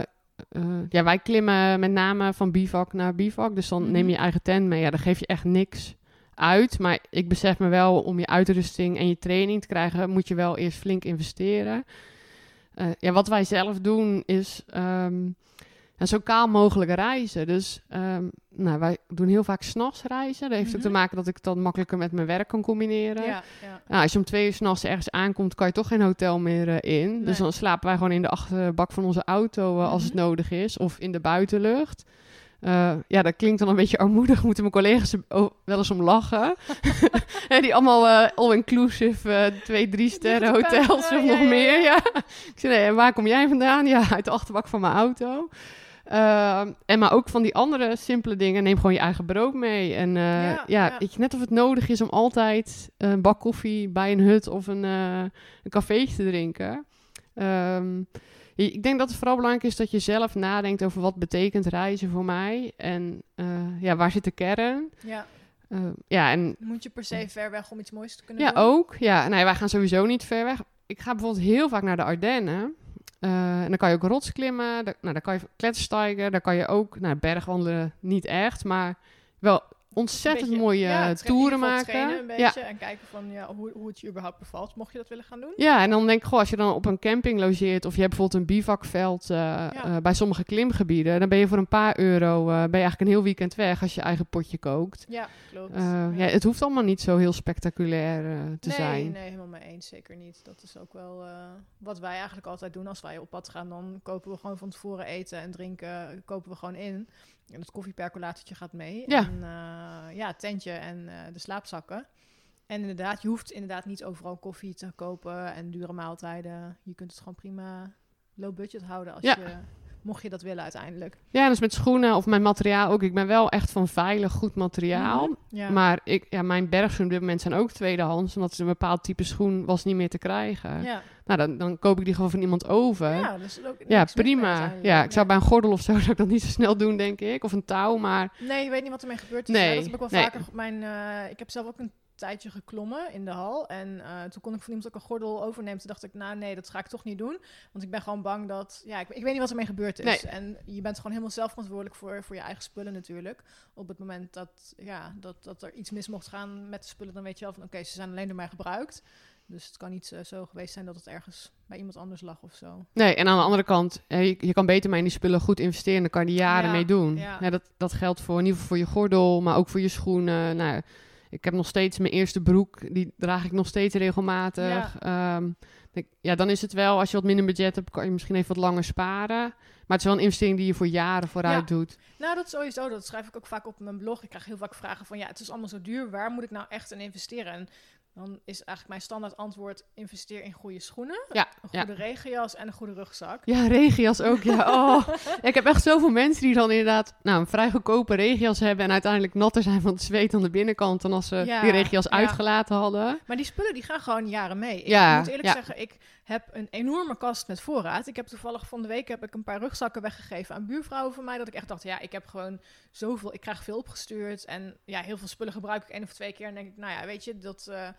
eh, ja, wij klimmen met name van bivak naar bivak, dus dan Mhm. neem je je eigen tent mee. Ja, dan geef je echt niks uit. Maar ik besef me wel, om je uitrusting en je training te krijgen, moet je wel eerst flink investeren. Eh, ja, wat wij zelf doen is ehm, ja, zo kaal mogelijk reizen. Dus ehm, nou, wij doen heel vaak s'nachts reizen. Dat heeft ook Mhm. te maken dat ik het dan makkelijker met mijn werk kan combineren. Ja, ja. Nou, als je om twee uur s'nachts ergens aankomt, kan je toch geen hotel meer eh, in. Nee. Dus dan slapen wij gewoon in de achterbak van onze auto eh, als het Mhm. nodig is. Of in de buitenlucht. Eh, ja, dat klinkt dan een beetje armoedig. Moeten mijn collega's wel eens om lachen. *laughs* Die allemaal all-inclusive twee, drie sterren hotels of ja, nog ja, meer. ja. Ja. Ik zei, nee, en waar kom jij vandaan? Ja, uit de achterbak van mijn auto. Ehm, en maar ook van die andere simpele dingen. Neem gewoon je eigen brood mee. En eh, Ja, ja, ja. Weet je, net of het nodig is om altijd een bak koffie bij een hut of een, eh een cafeetje te drinken. Ehm, ik denk dat het vooral belangrijk is dat je zelf nadenkt over wat betekent reizen voor mij. En eh, ja, waar zit de kern? ja. Eh, ja, en Moet je per se ver weg om iets moois te kunnen ja, doen? ook. Ja, nee, wij gaan sowieso niet ver weg. Ik ga bijvoorbeeld heel vaak naar de Ardennen. Eh, en dan kan je ook rots klimmen. Daar, nou, daar kan je kletterstijgen. Daar kan je ook, nou, bergwandelen niet echt, maar wel ontzettend beetje- mooie ja, toeren maken. een ja. beetje en kijken van ja, hoe, hoe het je überhaupt bevalt, mocht je dat willen gaan doen. Ja, en dan denk ik, goh, als je dan op een camping logeert of je hebt bijvoorbeeld een bivakveld eh, eh, bij sommige klimgebieden, dan ben je voor een paar euro eh, ben je eigenlijk een heel weekend weg als je eigen potje kookt. Ja, klopt. Ja. het hoeft allemaal niet zo heel spectaculair te nee, zijn. Nee, helemaal mee eens. Zeker niet. Dat is ook wel wat wij eigenlijk altijd doen als wij op pad gaan. Dan kopen we gewoon van tevoren eten en drinken. Kopen we gewoon in. En het koffiepercolatertje gaat mee. Ja. En uh, ja, het tentje en uh, de slaapzakken. En inderdaad, je hoeft inderdaad niet overal koffie te kopen en dure maaltijden. Je kunt het gewoon prima low budget houden als Ja. je, mocht je dat willen uiteindelijk. Ja, dus met schoenen of mijn materiaal ook. Ik ben wel echt van veilig, goed materiaal. Mhm. Ja. Maar ik, ja, mijn bergschoenen op dit moment zijn ook tweedehands. Omdat een bepaald type schoen was niet meer te krijgen. ja. Nou, dan, dan koop ik die gewoon van iemand over. Ja, ja, dus ook mee prima. Ja, ik zou bij een gordel of zo *laughs* zou ik dat niet zo snel doen, denk ik. Of een touw, maar... Nee, je weet niet wat ermee gebeurd is. Nee, Ja, dat heb ik wel nee. vaker. Mijn, eh, ik heb zelf ook een tijdje geklommen in de hal. En eh, toen kon ik van iemand ook een gordel overnemen. Toen dacht ik, nou nee, dat ga ik toch niet doen. Want ik ben gewoon bang dat... Ja, ik, ik weet niet wat ermee gebeurd is. Nee. En je bent gewoon helemaal zelf verantwoordelijk voor, voor je eigen spullen natuurlijk. Op het moment dat, ja, dat, dat er iets mis mocht gaan met de spullen... dan weet je wel van, oké, ze zijn alleen door mij gebruikt. Dus het kan niet eh, zo geweest zijn dat het ergens bij iemand anders lag of zo. Nee, en aan de andere kant, je, je kan beter maar in die spullen goed investeren. Dan kan je die jaren Ja, mee doen. ja. Ja, dat, dat geldt voor in ieder geval voor je gordel, maar ook voor je schoenen. Nou, ik heb nog steeds mijn eerste broek, die draag ik nog steeds regelmatig. Ja. ja, dan is het wel, als je wat minder budget hebt, kan je misschien even wat langer sparen. Maar het is wel een investering die je voor jaren vooruit Ja. doet. Nou, dat sowieso. Dat schrijf ik ook vaak op mijn blog. Ik krijg heel vaak vragen van, ja, het is allemaal zo duur. Waar moet ik nou echt in investeren? En dan is eigenlijk mijn standaard antwoord, investeer in goede schoenen, Ja, een ja. goede regenjas en een goede rugzak. Ja, regenjas ook. Ja. *laughs* Oh. ik heb echt zoveel mensen die dan inderdaad nou, een vrij goedkope regenjas hebben en uiteindelijk natter zijn van het zweet aan de binnenkant dan als ze die regenjas ja. uitgelaten hadden. Maar die spullen die gaan gewoon jaren mee. Ik Ja, moet eerlijk zeggen, ik heb een enorme kast met voorraad. Ik heb toevallig van de week heb ik een paar rugzakken weggegeven aan buurvrouwen van mij. Dat ik echt dacht, ja, ik heb gewoon zoveel, ik krijg veel opgestuurd. En ja, heel veel spullen gebruik ik één of twee keer. En denk ik, nou ja, weet je, dat eh, eh,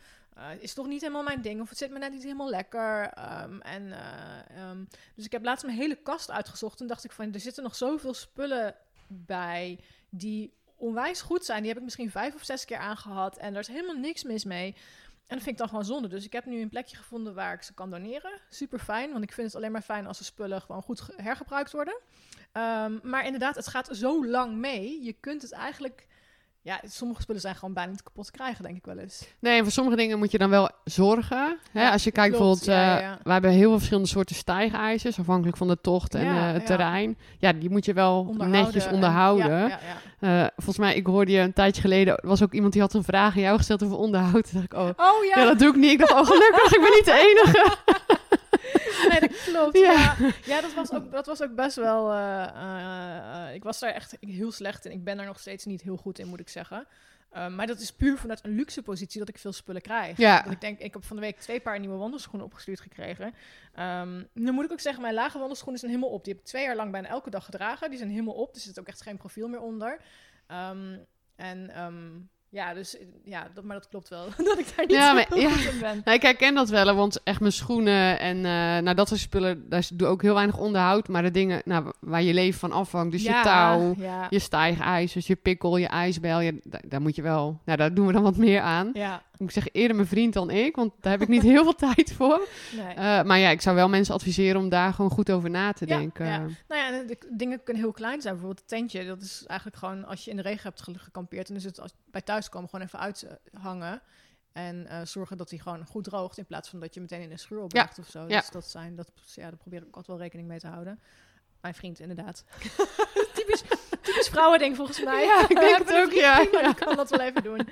is toch niet helemaal mijn ding. Of het zit me net niet helemaal lekker. Ehm, en, eh, ehm, dus ik heb laatst mijn hele kast uitgezocht. En dacht ik van, er zitten nog zoveel spullen bij die onwijs goed zijn. Die heb ik misschien vijf of zes keer aangehad. En er is helemaal niks mis mee. En dat vind ik dan gewoon zonde. Dus ik heb nu een plekje gevonden waar ik ze kan doneren. Super fijn, want ik vind het alleen maar fijn als de spullen gewoon goed ge- hergebruikt worden. Ehm, maar inderdaad, het gaat zo lang mee. Je kunt het eigenlijk... Ja, sommige spullen zijn gewoon bijna niet kapot te krijgen, denk ik wel eens. Nee, en voor sommige dingen moet je dan wel zorgen. Hè? Ja, Als je kijkt klopt. bijvoorbeeld, Ja, eh, ja, we hebben heel veel verschillende soorten stijgijzers, afhankelijk van de tocht en het terrein. Ja, die moet je wel Onderhouden netjes en- onderhouden. Eh, volgens mij, ik hoorde je een tijdje geleden, was ook iemand die had een vraag aan jou gesteld over onderhoud. Toen dacht ik, oh, Oh ja, ja. dat doe ik niet. Ik dacht, oh gelukkig, ik ben niet de enige. *laughs* *laughs* nee, dat klopt. Ja. Ja, ja. dat, was ook, dat was ook best wel... eh, eh, eh, ik was daar echt heel slecht in. Ik ben daar nog steeds niet heel goed in, moet ik zeggen. Eh, maar dat is puur vanuit een luxe positie dat ik veel spullen krijg. Ja. Dat ik denk, ik heb van de week twee paar nieuwe wandelschoenen opgestuurd gekregen. Ehm nu moet ik ook zeggen, mijn lage wandelschoenen zijn helemaal op. Die heb ik twee jaar lang bijna elke dag gedragen. Die zijn helemaal op. Er zit ook echt geen profiel meer onder. Ehm, en ehm, ja, dus ja, dat, maar dat klopt wel. *laughs* dat ik daar niet Ja, zo maar- ja. in ben. Nou, ik herken dat wel, want echt mijn schoenen en eh, nou, dat soort spullen, daar doe ik ook heel weinig onderhoud. Maar de dingen nou, waar je leven van afhangt, dus je touw, Ja, je stijgijzers, je pikkel, je ijsbel, ja, daar, daar moet je wel, nou, daar doen we dan wat meer aan. Ja, Ik zeg eerder mijn vriend dan ik, want daar heb ik niet heel veel tijd voor. nee. Eh, maar ja, ik zou wel mensen adviseren om daar gewoon goed over na te Ja, denken. ja. Nou ja, en de dingen kunnen heel klein zijn. Bijvoorbeeld het tentje, dat is eigenlijk gewoon als je in de regen hebt ge- gekampeerd, dan is het als, bij thuiskomen gewoon even uithangen. En eh, zorgen dat hij gewoon goed droogt, in plaats van dat je meteen in een schuur opbergt of zo. ja. Dus dat zijn, dat, ja, daar probeer ik altijd wel rekening mee te houden. Mijn vriend, inderdaad. *laughs* typisch, typisch vrouwending volgens mij. Ja, ik denk *laughs* het ook, vriend, ja. Die kan dat wel even doen.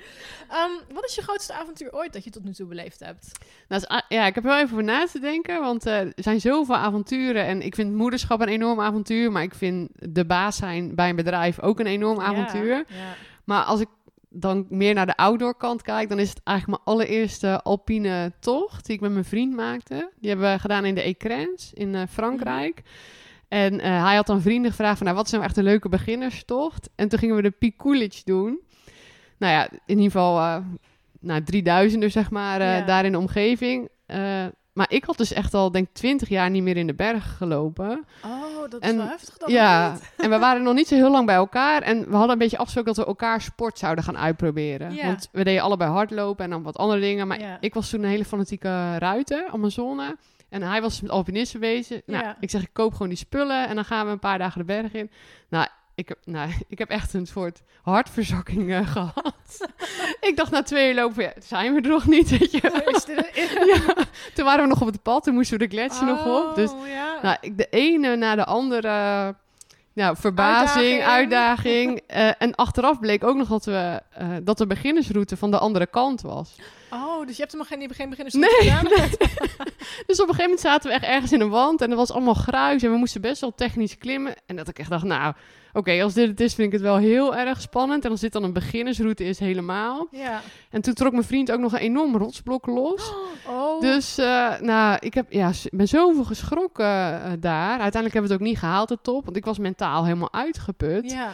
Ehm, wat is je grootste avontuur ooit dat je tot nu toe beleefd hebt? Nou, is ja, ik heb er wel even over na te denken, want eh, er zijn zoveel avonturen. En ik vind moederschap een enorm avontuur, maar ik vind de baas zijn bij een bedrijf ook een enorm avontuur. Ja, ja. Maar als ik dan meer naar de outdoor kant kijk, dan is het eigenlijk mijn allereerste alpine tocht die ik met mijn vriend maakte. Die hebben we gedaan in de Écrans in eh, Frankrijk. En eh, hij had dan vrienden gevraagd van, nou, wat is nou echt een leuke beginnerstocht? En toen gingen we de Pic Coolidge doen. Nou ja, in ieder geval, eh nou, 3000 zeg maar, eh, Ja. daar in de omgeving. Maar ik had dus echt al, denk 20 jaar niet meer in de berg gelopen. Oh, dat is En- wel heftig dan. ja, niet? *laughs* en we waren nog niet zo heel lang bij elkaar. En we hadden een beetje afgesproken dat we elkaar sport zouden gaan uitproberen. Ja. Want we deden allebei hardlopen en dan wat andere dingen. Maar Ja. ik was toen een hele fanatieke ruiter, Amazone. En hij was met alpinisme bezig. Nou, Ja. ik zeg, ik koop gewoon die spullen en dan gaan we een paar dagen de berg in. Nou, ik heb, nou, *laughs* ik heb echt een soort hartverzakking eh, *laughs* gehad. ik dacht na twee uur lopen, ja, zijn we er nog niet, weet je. *laughs* Is dit een- ja, toen waren we nog op het pad, toen moesten we de gletsjer nog op. Dus Oh, ja. nou, ik- de ene na de andere nou, verbazing, Uitdaging. uitdaging. eh, en achteraf bleek ook nog dat, we, eh, dat de beginnersroute van de andere kant was. oh, dus je hebt hem geen, geen beginners Nee, gedaan? *laughs* Dus op een gegeven moment zaten we echt ergens in een wand en er was allemaal gruis en we moesten best wel technisch klimmen. En dat ik echt dacht, nou, oké, als dit het is, vind ik het wel heel erg spannend. En als dit dan een beginnersroute is, helemaal. Ja. En toen trok mijn vriend ook nog een enorm rotsblok los. *gasps* Oh. Dus, eh, nou, ik heb, ja, ben zoveel geschrokken eh, daar. Uiteindelijk hebben we het ook niet gehaald, de top. Want ik was mentaal helemaal uitgeput. Ja.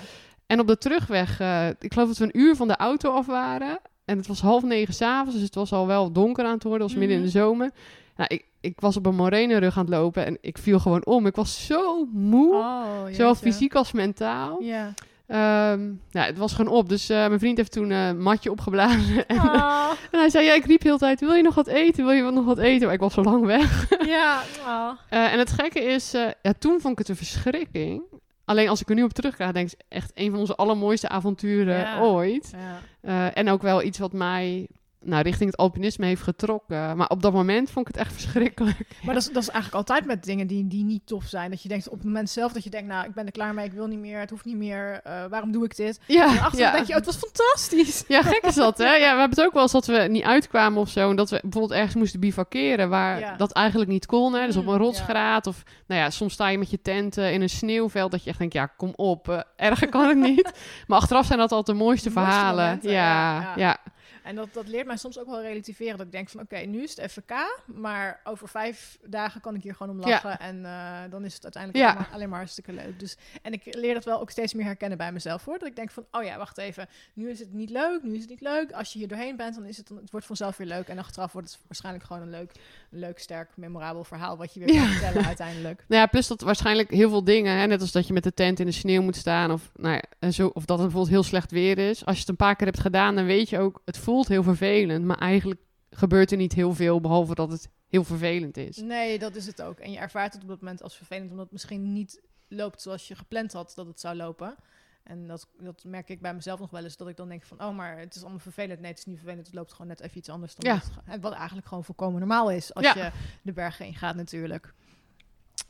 En op de terugweg, eh, ik geloof dat we een uur van de auto af waren. En het was half negen s'avonds, dus het was al wel donker aan het worden. Het was midden in de Mhm. zomer. Nou, ik, ik was op een morene rug aan het lopen en ik viel gewoon om. Ik was zo moe, Oh, zowel fysiek als mentaal. Ja. Nou, het was gewoon op. Dus eh, mijn vriend heeft toen eh, een matje opgeblazen. *laughs* en, Oh, en hij zei, ja, ik riep heel tijd, wil je nog wat eten? Wil je nog wat eten? Maar ik was zo lang weg. *laughs* ja. Oh. Eh, en het gekke is, eh, ja, toen vond ik het een verschrikking. Alleen als ik er nu op terugga, denk ik echt een van onze allermooiste avonturen Ja. ooit. Ja. Eh, en ook wel iets wat mij nou, richting het alpinisme heeft getrokken. Maar op dat moment vond ik het echt verschrikkelijk. Maar dat is, dat is eigenlijk altijd met dingen die, die niet tof zijn. Dat je denkt op het moment zelf dat je denkt, nou, ik ben er klaar mee, ik wil niet meer, het hoeft niet meer, eh, waarom doe ik dit? Ja, En achteraf ja. denk je, oh, het was fantastisch. ja, gek is dat, hè? *laughs* Ja, we hebben het ook wel eens dat we niet uitkwamen of zo. En dat we bijvoorbeeld ergens moesten bivakeren waar Ja. dat eigenlijk niet kon. Hè? Dus op Mm, een rotsgraat. Of nou ja, soms sta je met je tent eh, in een sneeuwveld dat je echt denkt, ja, kom op. eh, erger kan het niet. *laughs* Maar achteraf zijn dat altijd de mooiste De mooiste verhalen. momenten, ja. ja. En dat, dat leert mij soms ook wel relativeren. Dat ik denk van, oké, nu is het FK, maar over vijf dagen kan ik hier gewoon om Ja. lachen. En eh, dan is het uiteindelijk Ja. alleen, maar, alleen maar hartstikke leuk. Dus, en ik leer dat wel ook steeds meer herkennen bij mezelf, hoor. Dat ik denk van, oh ja, wacht even. Nu is het niet leuk, nu is het niet leuk. Als je hier doorheen bent, dan is het, dan, het wordt vanzelf weer leuk. En achteraf wordt het waarschijnlijk gewoon een leuk, een leuk sterk, memorabel verhaal... wat je weer Ja. kan vertellen uiteindelijk. *laughs* Nou ja, plus dat waarschijnlijk heel veel dingen, hè, net als dat je met de tent in de sneeuw moet staan, of, nou ja, en zo, of dat het bijvoorbeeld heel slecht weer is. Als je het een paar keer hebt gedaan, dan weet je ook, het voelt heel vervelend, maar eigenlijk gebeurt er niet heel veel, behalve dat het heel vervelend is. Nee, dat is het ook. En je ervaart het op dat moment als vervelend, omdat het misschien niet loopt zoals je gepland had dat het zou lopen. En dat, dat merk ik bij mezelf nog wel eens, dat ik dan denk van, oh, maar het is allemaal vervelend. Nee, het is niet vervelend, het loopt gewoon net even iets anders dan Ja. het Wat eigenlijk gewoon volkomen normaal is als Ja. je de bergen in gaat natuurlijk.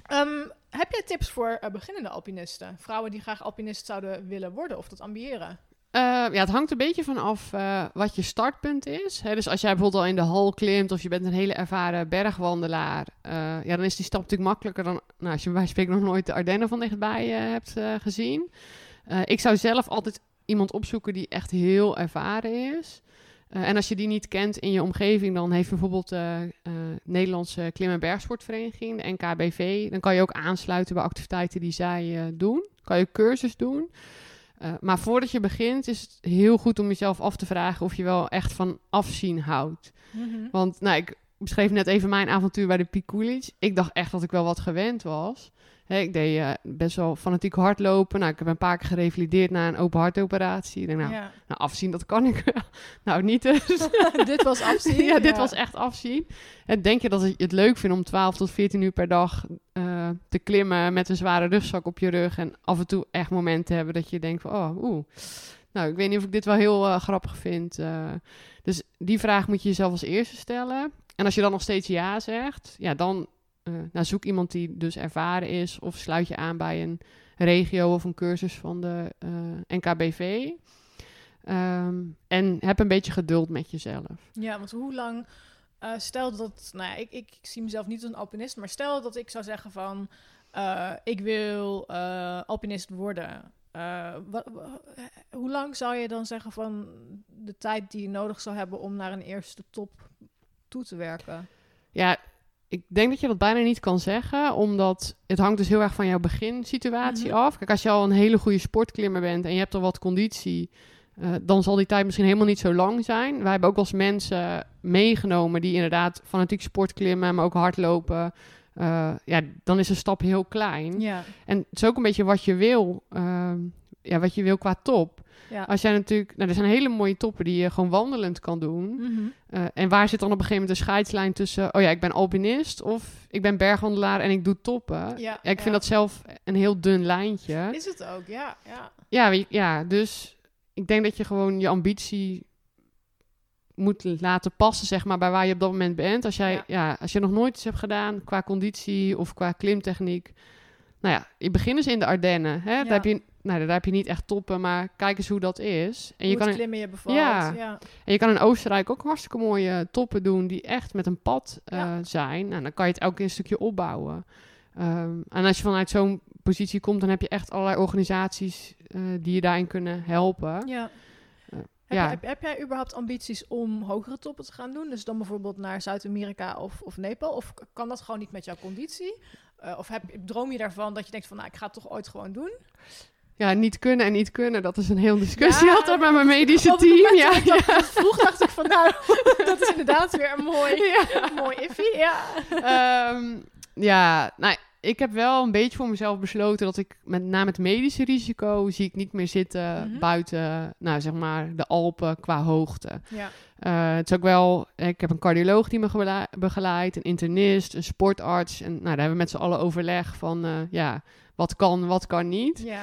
Ehm, heb jij tips voor eh, beginnende alpinisten? Vrouwen die graag alpinist zouden willen worden of dat ambiëren? Eh, ja, het hangt een beetje van af eh, wat je startpunt is. Dus als jij bijvoorbeeld al in de hal klimt of je bent een hele ervaren bergwandelaar, eh, ja, dan is die stap natuurlijk makkelijker dan nou, als je bij spreken nog nooit de Ardennen van dichtbij hebt gezien. Ik zou zelf altijd iemand opzoeken die echt heel ervaren is. En als je die niet kent in je omgeving, dan heeft bijvoorbeeld de Nederlandse Klim- en Bergsportvereniging, de NKBV, dan kan je ook aansluiten bij activiteiten die zij doen. Kan je cursus doen. Eh, maar voordat je begint is het heel goed om jezelf af te vragen of je wel echt van afzien houdt. Want nou, ik beschreef net even mijn avontuur bij de Pikulic. Ik dacht echt dat ik wel wat gewend was. Ik deed eh, best wel fanatiek hardlopen. Nou, ik heb een paar keer gerevalideerd na een open hartoperatie. Ik denk, nou, ja. nou, afzien, dat kan ik wel. *laughs* nou, niet dus. *laughs* dit was afzien. ja, dit was echt afzien. En denk je dat je het leuk vindt om 12 tot 14 uur per dag eh, te klimmen met een zware rugzak op je rug en af en toe echt momenten te hebben dat je denkt van, oh, oeh. Nou, ik weet niet of ik dit wel heel eh, grappig vind. dus die vraag moet je jezelf als eerste stellen. En als je dan nog steeds ja zegt, ja, dan eh, nou, zoek iemand die dus ervaren is of sluit je aan bij een regio of een cursus van de eh, NKBV. Ehm, en heb een beetje geduld met jezelf. Ja, want hoe lang... eh, stel dat... Nou ja, ik, ik, ik zie mezelf niet als een alpinist, maar stel dat ik zou zeggen van... ik wil alpinist worden. Hoe lang zou je dan zeggen van de tijd die je nodig zou hebben om naar een eerste top toe te werken? Ja, ik denk dat je dat bijna niet kan zeggen, omdat het hangt dus heel erg van jouw beginsituatie Mhm. af. Kijk, als je al een hele goede sportklimmer bent en je hebt al wat conditie, eh, dan zal die tijd misschien helemaal niet zo lang zijn. Wij hebben ook wel eens mensen meegenomen die inderdaad fanatiek sport klimmen, maar ook hardlopen. Eh, ja, dan is de stap heel klein. Ja. En het is ook een beetje wat je wil, ehm, ja, wat je wil qua top. Ja. Als jij natuurlijk, nou, er zijn hele mooie toppen die je gewoon wandelend kan doen. Mhm. Eh, en waar zit dan op een gegeven moment de scheidslijn tussen, oh ja, ik ben alpinist of ik ben bergwandelaar en ik doe toppen. Ja, ik vind dat zelf een heel dun lijntje. Is het ook, ja. ja. Ja, ja, dus ik denk dat je gewoon je ambitie moet laten passen, zeg maar, bij waar je op dat moment bent. Als jij, Ja. ja. als je nog nooit iets hebt gedaan qua conditie of qua klimtechniek. Nou ja, je begint eens in de Ardennen. Hè? Ja. Daar, heb je, nou, daar heb je niet echt toppen, maar kijk eens hoe dat is. En je, kan het in, klimmen je bevalt. Ja. ja. en je kan in Oostenrijk ook hartstikke mooie toppen doen die echt met een pad eh, Ja. zijn. Nou, dan kan je het elke keer een stukje opbouwen. Ehm, en als je vanuit zo'n positie komt, dan heb je echt allerlei organisaties eh, die je daarin kunnen helpen. Ja. Eh, Heb, ja. heb, heb jij überhaupt ambities om hogere toppen te gaan doen? Dus dan bijvoorbeeld naar Zuid-Amerika of, of Nepal? Of kan dat gewoon niet met jouw conditie? Of heb, droom je daarvan dat je denkt van, nou, ik ga het toch ooit gewoon doen? Ja, niet kunnen en niet kunnen, dat is een heel discussie Ja, altijd met mijn medische team. Ja, vroeg dacht ik van, nou, *laughs* dat is inderdaad weer een mooi, Ja. een mooi iffy. Ja. Ehm, ja, nou, ik heb wel een beetje voor mezelf besloten dat ik met name het medische risico zie ik niet meer zitten Mhm. buiten, nou zeg maar, de Alpen qua hoogte. ja. Eh, het is ook wel, ik heb een cardioloog die me begeleidt, een internist, een sportarts. En nou, daar hebben we met z'n allen overleg van, eh, ja, wat kan, wat kan niet. Ja.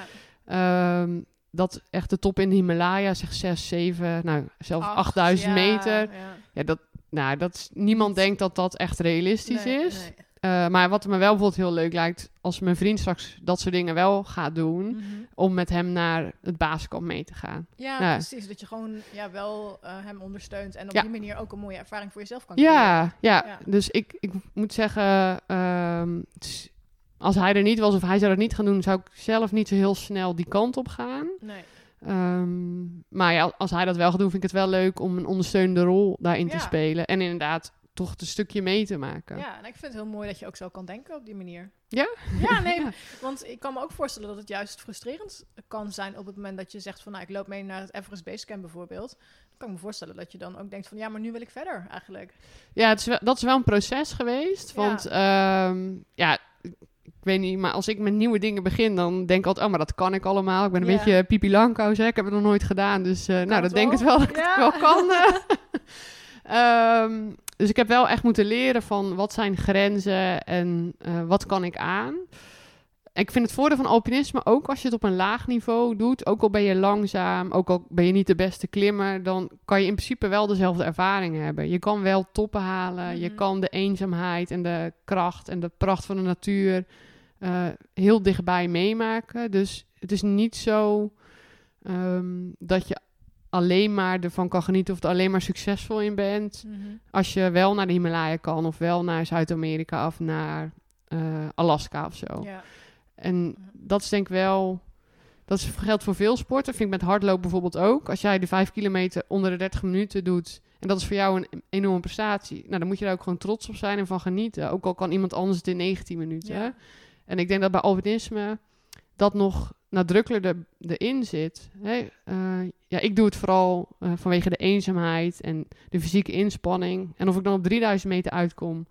Ehm, dat echt de top in de Himalaya, zeg 6, 7, nou zelfs Acht, 8000 ja, meter. ja. Ja, dat, nou, dat is, niemand denkt dat dat echt realistisch Nee, is. nee. Eh, maar wat me wel bijvoorbeeld heel leuk lijkt, als mijn vriend straks dat soort dingen wel gaat doen, Mhm. om met hem naar het basiskamp mee te gaan. Ja, Ja. precies. Dat je gewoon ja, wel eh, hem ondersteunt en op Ja. die manier ook een mooie ervaring voor jezelf kan creëren. Ja, ja, Ja. dus ik, ik moet zeggen, ehm, het is- als hij er niet was of hij zou dat niet gaan doen, zou ik zelf niet zo heel snel die kant op gaan. Nee. Ehm, maar ja, als hij dat wel gaat doen, vind ik het wel leuk om een ondersteunende rol daarin te spelen. En inderdaad, toch het een stukje mee te maken. Ja, en ik vind het heel mooi dat je ook zo kan denken op die manier. Ja? Ja, *laughs* nee, Ja. want ik kan me ook voorstellen dat het juist frustrerend kan zijn op het moment dat je zegt van, nou, ik loop mee naar het Everest Basecamp bijvoorbeeld. Dan kan ik me voorstellen dat je dan ook denkt van, ja, maar nu wil ik verder eigenlijk. Ja, het is wel, dat is wel een proces geweest. Want ja, ja ik, weet niet, maar als ik met nieuwe dingen begin, dan denk ik altijd, oh, maar dat kan ik allemaal. Ik ben een beetje pipi langkous, hè. Ik heb het nog nooit gedaan, dus eh, nou, dat denk ik wel? dat ik het wel kan. *laughs* eh. *laughs* Ehm, dus ik heb wel echt moeten leren van wat zijn grenzen en eh, wat kan ik aan. Ik vind het voordeel van alpinisme ook als je het op een laag niveau doet, ook al ben je langzaam, ook al ben je niet de beste klimmer, dan kan je in principe wel dezelfde ervaringen hebben. Je kan wel toppen halen, je Mhm. kan de eenzaamheid en de kracht en de pracht van de natuur eh, heel dichtbij meemaken. Dus het is niet zo ehm, dat je alleen maar ervan kan genieten of er alleen maar succesvol in bent. Als je wel naar de Himalaya kan of wel naar Zuid-Amerika of naar eh, Alaska of zo. Ja. En dat is denk ik wel... Dat geldt voor veel sporten. Vind ik met hardlopen bijvoorbeeld ook. Als jij de 5 kilometer onder de 30 minuten doet... en dat is voor jou een enorme prestatie... nou, dan moet je daar ook gewoon trots op zijn en van genieten. Ook al kan iemand anders het in 19 minuten. Ja. En ik denk dat bij alpinisme dat nog nadrukkelijker er- erin zit. Eh, ja, ik doe het vooral eh, vanwege de eenzaamheid en de fysieke inspanning. En of ik dan op 3000 meter uitkom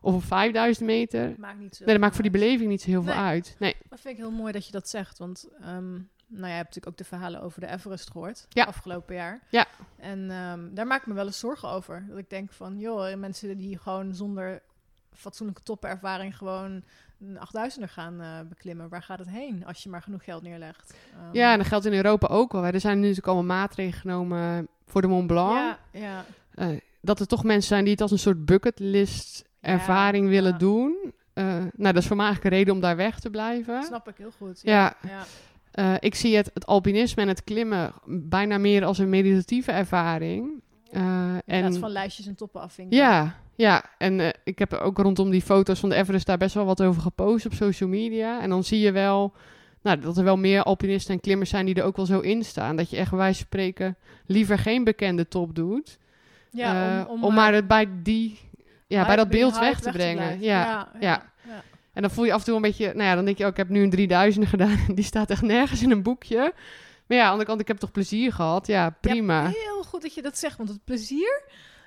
of op 5000 meter... Maakt niet zo Nee, dat maakt voor die beleving niet zo heel veel uit. Nee, Dat vind ik heel mooi dat je dat zegt, want ehm, nou, ja, je hebt natuurlijk ook de verhalen over de Everest gehoord, Ja. afgelopen jaar. Ja. En ehm, daar maak ik me wel eens zorgen over. Dat ik denk van, joh, mensen die gewoon zonder fatsoenlijke toppenervaring gewoon een 8000er gaan eh, beklimmen. Waar gaat het heen als je maar genoeg geld neerlegt? Ehm, Ja, en dat geldt in Europa ook wel. hè. Er zijn nu natuurlijk allemaal maatregelen genomen voor de Mont Blanc. ja, ja, Eh, dat er toch mensen zijn die het als een soort bucketlist ervaring Ja, willen doen. Eh, nou, dat is voor mij eigenlijk een reden om daar weg te blijven. snap ik heel goed. Ja, ja. ik zie het, het alpinisme en het klimmen bijna meer als een meditatieve ervaring. Eh, In plaats en van lijstjes en toppen afvinken. ja, ja, en eh, ik heb ook rondom die foto's van de Everest daar best wel wat over gepost op social media. En dan zie je wel nou, dat er wel meer alpinisten en klimmers zijn die er ook wel zo in staan. Dat je echt van spreken liever geen bekende top doet. Ja, eh, om, maar het bij die, ja, bij dat beeld weg te brengen. ja. ja, ja. ja. ja. En dan voel je af en toe een beetje, nou ja, dan denk je, oh, ik heb nu een 3000 gedaan. Die staat echt nergens in een boekje. Maar ja, aan de andere kant, ik heb toch plezier gehad. Ja, prima. Ja, heel goed dat je dat zegt, want het plezier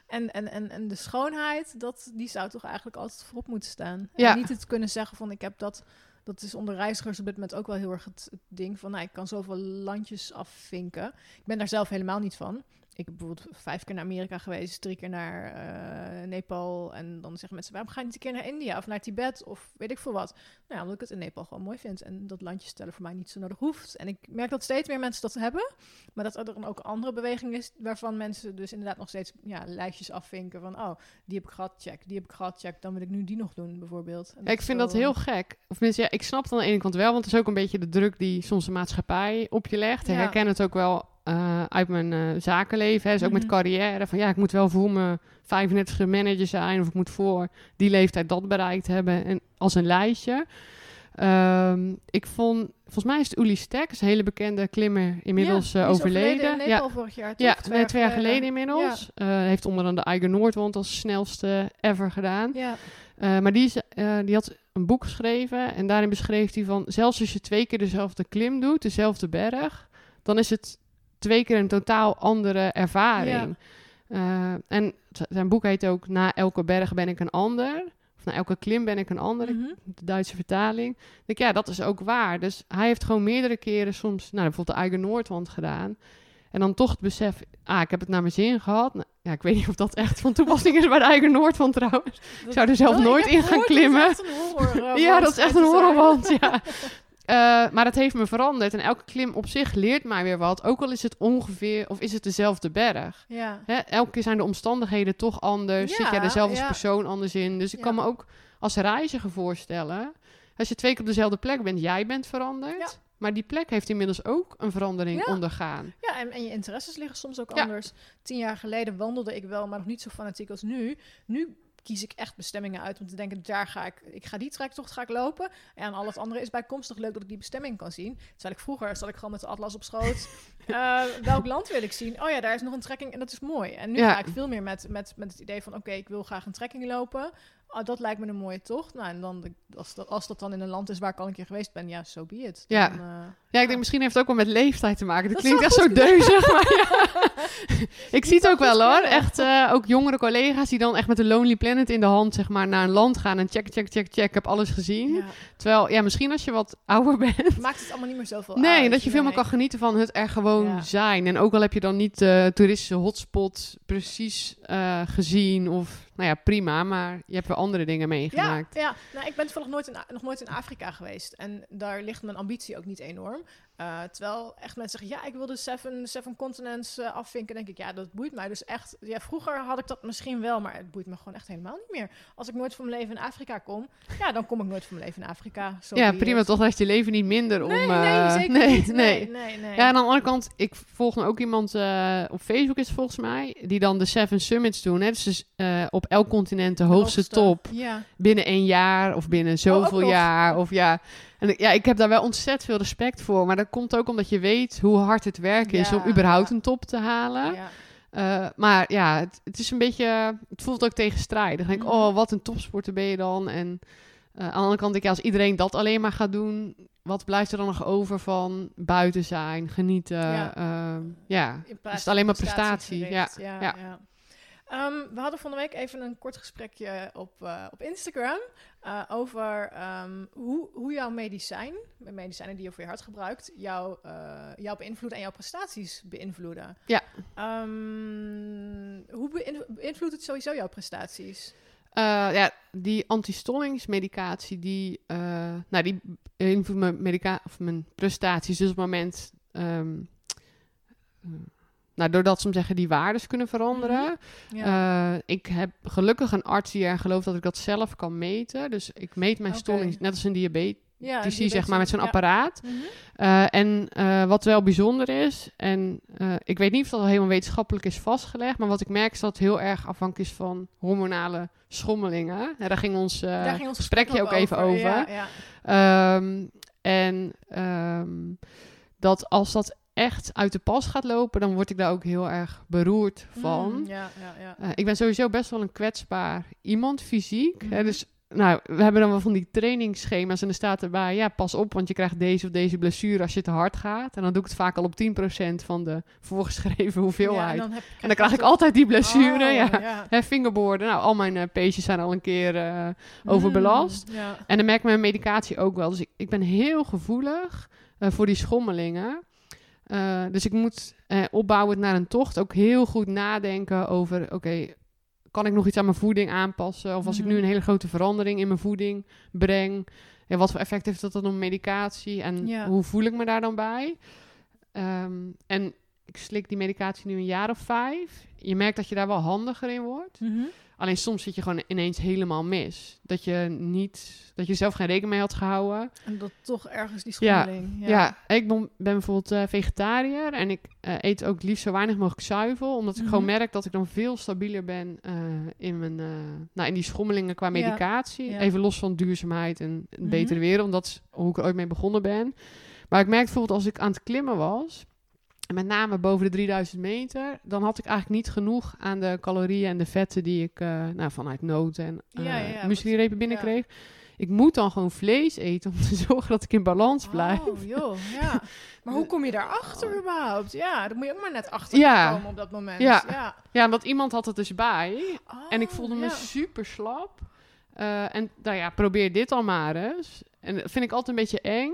en, en, en, en de schoonheid, dat, die zou toch eigenlijk altijd voorop moeten staan. Ja. En niet het kunnen zeggen van ik heb dat... Dat is onder reizigers op dit moment ook wel heel erg het, het ding van... Nou, ik kan zoveel landjes afvinken. Ik ben daar zelf helemaal niet van. Ik heb bijvoorbeeld vijf keer naar Amerika geweest, drie keer naar eh, Nepal. En dan zeggen mensen, waarom ga je niet een keer naar India of naar Tibet of weet ik veel wat? Nou ja, omdat ik het in Nepal gewoon mooi vind. En dat landje stellen voor mij niet zo nodig hoeft. En ik merk dat steeds meer mensen dat hebben. Maar dat er dan ook andere beweging is waarvan mensen dus inderdaad nog steeds ja, lijstjes afvinken. Van, oh, die heb ik gehad, check. Die heb ik gehad, check. Dan wil ik nu die nog doen, bijvoorbeeld. En Ja, ik vind zo, dat heel gek. Of mensen, ja, ik snap het aan de ene kant wel, want het is ook een beetje de druk die soms de maatschappij op je legt. Ik Ja. herken het ook wel eh, uit mijn eh, zakenleven. Hè. Dus ook met Mhm. carrière. Van ja, ik moet wel voor mijn 35 manager zijn. Of ik moet voor die leeftijd dat bereikt hebben. En als een lijstje. Ehm, ik vond, volgens mij is het Uli Stek, een hele bekende klimmer, inmiddels Ja, eh, overleden. Nepal vorig jaar, toch? Ja, Twee nee, twee jaar geleden inmiddels. Ja. Heeft onder andere de Eiger Noordwand als snelste ever gedaan. Ja, maar die, is, die had een boek geschreven en daarin beschreef hij van... zelfs als je twee keer dezelfde klim doet, dezelfde berg... dan is het twee keer een totaal andere ervaring. Eh, en zijn boek heet ook... Na elke berg ben ik een ander. Of na elke klim ben ik een ander. Mhm. De Duitse vertaling. Ik denk, ja, dat is ook waar. Dus hij heeft gewoon meerdere keren soms... Nou, bijvoorbeeld de Eiger Noordwand gedaan... En dan toch het besef, ah, ik heb het naar mijn zin gehad. Nou, ja, ik weet niet of dat echt van toepassing is bij de Eiger Noordwand trouwens. Dat- zou er zelf Oh, ik nooit in gaan klimmen. Horror, Ja, dat is echt een horrorwand, ja. *laughs* Eh, maar het heeft me veranderd. En elke klim op zich leert mij weer wat. Ook al is het ongeveer, of is het dezelfde berg. Ja. Hè? Elke keer zijn de omstandigheden toch anders. Ja, Zit jij ja. persoon anders in. Dus ik kan me ook als reiziger voorstellen... Als je twee keer op dezelfde plek bent, jij bent veranderd. Maar die plek heeft inmiddels ook een verandering Ja. ondergaan. Ja, en, en je interesses liggen soms ook Ja. anders. Tien jaar geleden wandelde ik wel, maar nog niet zo fanatiek als nu. Nu kies ik echt bestemmingen uit om te denken, daar ga ik, ik ga die trektocht ga ik lopen. En al het andere is bijkomstig leuk dat ik die bestemming kan zien. Terwijl ik vroeger, zat ik gewoon met de atlas op schoot. *laughs* Eh, welk land wil ik zien? Oh ja, daar is nog een trekking en dat is mooi. En nu Ja. ga ik veel meer met, met, met het idee van, oké, ik wil graag een trekking lopen. Oh, dat lijkt me een mooie tocht. Nou, en dan, als dat, als dat dan in een land is waar ik al een keer geweest ben, ja, so be it. Ja. Dan, eh, Ja, ik denk misschien heeft het ook wel met leeftijd te maken. Dat, Dat klinkt echt zo deuzig, maar ja. *laughs* *laughs* ik zie het ook wel hoor. Echt eh, ook jongere collega's die dan echt met de Lonely Planet in de hand zeg maar naar een land gaan en check, check, check, check, ik heb alles gezien. ja. Terwijl, ja, misschien als je wat ouder *laughs* bent. Maakt het allemaal niet meer zoveel Nee, uit. dat je veel meer nee. kan genieten van het er gewoon Ja. zijn. En ook al heb je dan niet de toeristische hotspot precies eh, gezien of, nou ja, prima. Maar je hebt wel andere dingen Ja, meegemaakt. ja. Nou, ik ben toevallig nooit in, nog nooit in Afrika geweest. En daar ligt mijn ambitie ook niet enorm. Eh, terwijl echt mensen zeggen, ja, ik wil de Seven, seven Continents eh, afvinken. denk ik, ja, dat boeit mij dus echt. Ja, vroeger had ik dat misschien wel, maar het boeit me gewoon echt helemaal niet meer. Als ik nooit van mijn leven in Afrika kom, ja, dan kom ik nooit van mijn leven in Afrika. Zo Ja, prima. Toch dat je leven niet minder om... Nee, eh, nee, zeker *laughs* nee, niet. nee. Nee, nee. Ja, en aan de andere kant, ik volg nu ook iemand eh, op Facebook is volgens mij, die dan de Seven Summits doen. Hè? Dus eh, op elk continent de De hoogste, top Ja. binnen een jaar of binnen zoveel nog. jaar. Of ja, en ik- ja, ik heb daar wel ontzettend veel respect voor. Maar dat komt ook omdat je weet hoe hard het werk is om überhaupt een top te halen. Eh, maar ja, het, het is een beetje, het voelt ook tegenstrijdig. Dan denk ik, Mhm. oh, wat een topsporter ben je dan. En eh, aan de andere kant denk ik, ja, als iedereen dat alleen maar gaat doen, wat blijft er dan nog over van buiten zijn, genieten? Ja. Plaats Is het alleen maar prestatie. Ja, ja. ja. Ehm, we hadden van de week even een kort gesprekje op, eh, op Instagram eh, over ehm, hoe, hoe jouw medicijn, de medicijnen die je voor je hart gebruikt, jou, eh, jou beïnvloeden en jouw prestaties beïnvloeden. Ja. Ehm, hoe beïnv- beïnvloedt het sowieso jouw prestaties? Ja, die antistollingsmedicatie, die, nou, die beïnvloedt mijn, medica of mijn prestaties. Dus op het moment, nou, doordat ze hem zeggen, die waardes kunnen veranderen. Ja. Eh, ik heb gelukkig een arts die er gelooft dat ik dat zelf kan meten. Dus ik meet mijn stolling, net als een diabetes, ja, die zeg maar, met zo'n ja. apparaat. Mhm. Eh, en eh, wat wel bijzonder is, en ik weet niet of dat al helemaal wetenschappelijk is vastgelegd, maar wat ik merk is dat het heel erg afhankelijk is van hormonale schommelingen. Daar ging ons, Daar ging ons gesprekje ook even over. Ja, ja. Ehm, en ehm, dat als dat echt uit de pas gaat lopen, dan word ik daar ook heel erg beroerd van. Mm, ja, ja, ja. Eh, ik ben sowieso best wel een kwetsbaar iemand, fysiek. Hè, Mhm. dus nou, we hebben dan wel van die trainingsschema's en er staat erbij, ja, pas op, want je krijgt deze of deze blessure als je te hard gaat. En dan doe ik het vaak al op 10% van de voorgeschreven *laughs* hoeveelheid. Ja, en dan, heb, en dan krijg ik altijd die blessure, Oh, ja. ja. Hè, fingerboarden, nou, al mijn uh, peesjes zijn al een keer eh, overbelast. Mm, ja. En dan merk ik mijn medicatie ook wel. Dus ik, ik ben heel gevoelig voor die schommelingen. Uh, dus ik moet uh, opbouwend naar een tocht ook heel goed nadenken over... oké, okay, kan ik nog iets aan mijn voeding aanpassen? Of als Mhm. ik nu een hele grote verandering in mijn voeding breng... Ja, wat voor effect heeft dat dan op medicatie? En Ja. hoe voel ik me daar dan bij? Ehm, en ik slik die medicatie nu een jaar of vijf. Je merkt dat je daar wel handiger in wordt. Mhm. Alleen soms zit je gewoon ineens helemaal mis. Dat je niet, dat je zelf geen rekening mee had gehouden. En dat toch ergens die Ja, schommeling. Ja, ik ben, ben bijvoorbeeld eh, vegetariër en ik eh, eet ook liefst zo weinig mogelijk zuivel. Omdat ik Mhm. gewoon merk dat ik dan veel stabieler ben eh, in, mijn, nou, in die schommelingen qua Ja, medicatie. ja. Even los van duurzaamheid en een Mhm. betere wereld. Want dat is hoe ik er ooit mee begonnen ben. Maar ik merkte bijvoorbeeld als ik aan het klimmen was... En met name boven de 3000 meter, dan had ik eigenlijk niet genoeg aan de calorieën en de vetten die ik eh, nou, vanuit noten en uh, ja, binnenkreeg. Ik moet dan gewoon vlees eten om te *laughs* zorgen dat ik in balans blijf. Oh, joh, ja. *laughs* Maar hoe kom je daarachter überhaupt? Ja, dan moet je ook maar net achter Ja. komen op dat moment. Ja. ja. Ja, want iemand had het dus bij. en ik Oh, voelde me super slap. Eh, en nou ja, probeer dit al maar eens. En dat vind ik altijd een beetje eng.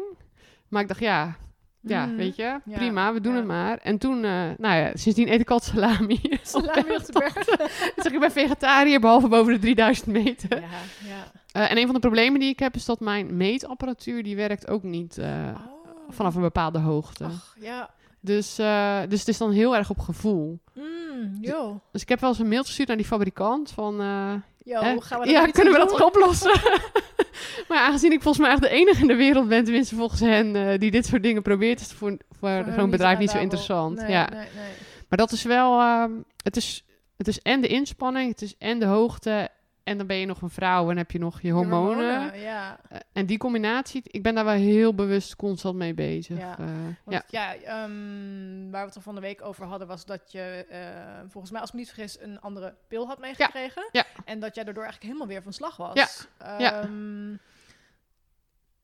Maar ik dacht, ja, ja Mhm. weet je, Ja, prima, we doen ja. het maar. En toen, eh, nou ja, sindsdien eet ik altijd salami. *laughs* Salami op de berg. Dus *laughs* ik ben vegetariër, behalve boven de 3000 meter. Ja, ja. Eh, en een van de problemen die ik heb, is dat mijn meetapparatuur, die werkt ook niet eh, Oh. vanaf een bepaalde hoogte. Ach, ja. Dus, dus het is dan heel erg op gevoel. Mm, joh. Dus ik heb wel eens een mailtje gestuurd naar die fabrikant van... Yo, gaan we dat ja, kunnen we dat oplossen? *laughs* maar aangezien ik volgens mij echt de enige in de wereld ben, tenminste volgens hen, eh, die dit soort dingen probeert, is het voor, voor, zo'n bedrijf niet zo interessant. Nee, ja. nee, nee. Maar dat is wel, ehm, het, is, het is en de inspanning, het is en de hoogte, en dan ben je nog een vrouw en heb je nog je hormonen. ja. Eh, en die combinatie, ik ben daar wel heel bewust constant mee bezig. Ja. Eh, Want ja. ja, ehm, waar we het er van de week over hadden, was dat je eh, volgens mij, als ik me niet vergis, een andere pil had meegekregen. Ja. En dat jij daardoor eigenlijk helemaal weer van slag was. Ja. Ja. Ehm,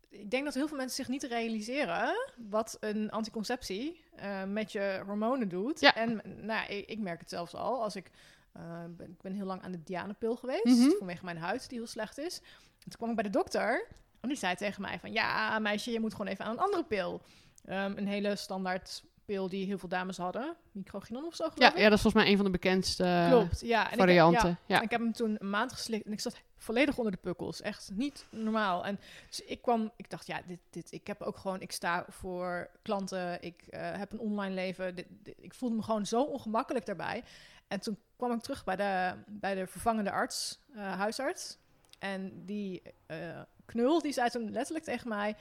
Ik denk dat heel veel mensen zich niet realiseren wat een anticonceptie met je hormonen doet. Ja. En nou, ik, ik merk het zelfs al. Als ik, eh, ben, ik ben heel lang aan de Dianepil geweest, Mhm. vanwege mijn huid die heel slecht is. En toen kwam ik bij de dokter en die zei tegen mij van... Ja, meisje, je moet gewoon even aan een andere pil. Ehm, een hele standaard pil die heel veel dames hadden. Microginon of zo, geloof Ja, ik. ja, dat is volgens mij een van de bekendste Klopt, ja. En ik- varianten. ja, ja. ik heb hem toen een maand geslikt en ik zat volledig onder de pukkels. Echt niet normaal. En dus ik kwam, ik dacht, ja, dit, dit, ik heb ook gewoon, ik sta voor klanten, ik eh, heb een online leven. Dit, dit- ik voelde me gewoon zo ongemakkelijk daarbij. En toen kwam ik terug bij de, bij de vervangende arts, eh, huisarts. En die eh, knul, die zei toen letterlijk tegen mij...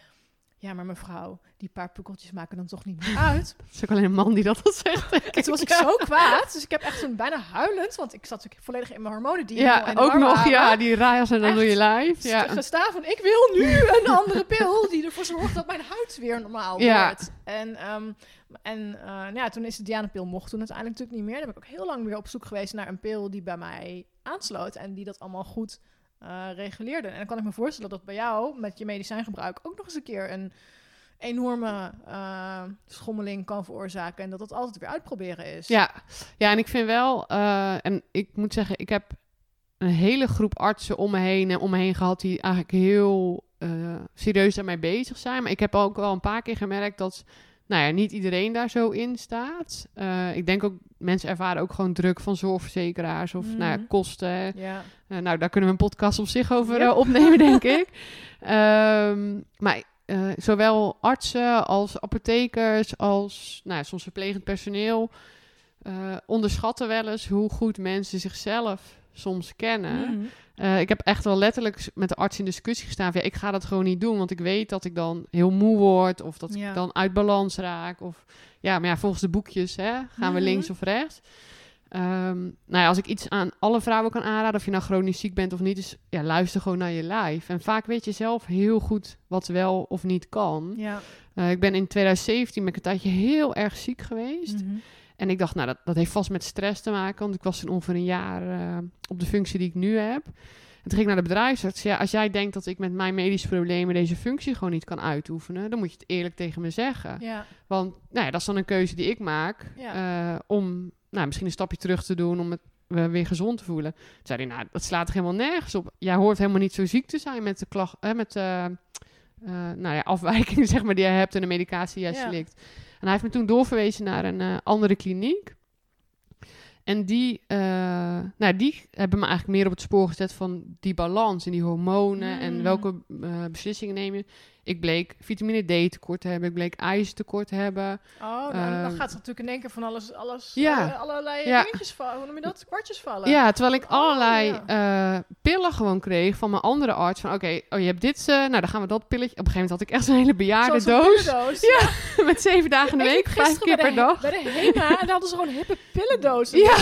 Ja, maar mevrouw, die paar pukkeltjes maken dan toch niet *laughs* meer uit? Het is ook alleen een man die dat al zegt. En toen was ik zo kwaad. Dus ik heb echt toen bijna huilend, want ik zat natuurlijk volledig in mijn hormonen die Ja, ook nog, waren. ja, die raas en dan door je lijf. St- Ja. gestaan van, ik wil nu een andere pil die ervoor zorgt dat mijn huid weer normaal Ja. wordt. En, ehm, en eh, nou ja, toen is de Diana-pil mocht toen uiteindelijk natuurlijk niet meer. Dan ben ik ook heel lang weer op zoek geweest naar een pil die bij mij aansloot en die dat allemaal goed reguleerde. En dan kan ik me voorstellen dat bij jou met je medicijngebruik ook nog eens een keer een enorme eh, schommeling kan veroorzaken en dat dat altijd weer uitproberen is. Ja. ja, en ik vind wel, eh, en ik moet zeggen, ik heb een hele groep artsen om me heen en om me heen gehad die eigenlijk heel serieus daarmee bezig zijn. Maar ik heb ook wel een paar keer gemerkt dat, nou ja, niet iedereen daar zo in staat. Eh, ik denk ook, mensen ervaren ook gewoon druk van zorgverzekeraars of nou ja, Mhm. kosten. Ja. Eh, nou, daar kunnen we een podcast op zich over eh, opnemen, *laughs* denk ik. Ehm, maar zowel artsen als apothekers, als nou, ja, soms verplegend personeel, onderschatten wel eens hoe goed mensen zichzelf soms kennen. Mhm. Eh, ik heb echt wel letterlijk met de arts in discussie gestaan. Van, ja, ik ga dat gewoon niet doen, want ik weet dat ik dan heel moe word of dat Ja. ik dan uit balans raak. Of ja, maar ja, volgens de boekjes hè, gaan we Mhm. links of rechts. Ehm, nou ja, als ik iets aan alle vrouwen kan aanraden, of je nou chronisch ziek bent of niet, is ja, luister gewoon naar je lijf. En vaak weet je zelf heel goed wat wel of niet kan. Ja. Eh, ik ben in 2017 met een tijdje heel erg ziek geweest. Mhm. En ik dacht, nou, dat, dat heeft vast met stress te maken. Want ik was toen ongeveer een jaar eh, op de functie die ik nu heb. En toen ging ik naar de bedrijfsarts. Ja, als jij denkt dat ik met mijn medische problemen deze functie gewoon niet kan uitoefenen, dan moet je het eerlijk tegen me zeggen. Ja. Want nou ja, dat is dan een keuze die ik maak Ja. eh, om nou, misschien een stapje terug te doen om het weer gezond te voelen. Toen zei hij, nou, dat slaat er helemaal nergens op. Jij hoort helemaal niet zo ziek te zijn met de klacht, eh, met de eh, nou ja, afwijking *laughs* zeg maar, die jij hebt en de medicatie die jij Ja. slikt. En hij heeft me toen doorverwezen naar een eh, andere kliniek. En die, eh, nou, die hebben me eigenlijk meer op het spoor gezet van die balans en die hormonen en Mm. welke eh, beslissingen neem je. Ik bleek vitamine D tekort te hebben, ik bleek ijzertekort te hebben. Oh, nou, dan Ehm, gaat er natuurlijk in één keer van alles, alles Ja. eh, allerlei Ja. dingetjes vallen. Hoe noem je dat? Kwartjes vallen. Ja, terwijl ik Oh, allerlei eh, pillen gewoon kreeg van mijn andere arts. Van oké, oh, je hebt dit, eh, nou dan gaan we dat pilletje. Op een gegeven moment had ik echt zo'n hele bejaarde doos. *laughs* Ja, met zeven dagen in de week, vijf keer per dag. Bij de HEMA en daar hadden ze gewoon hippe pillendozen. Ja.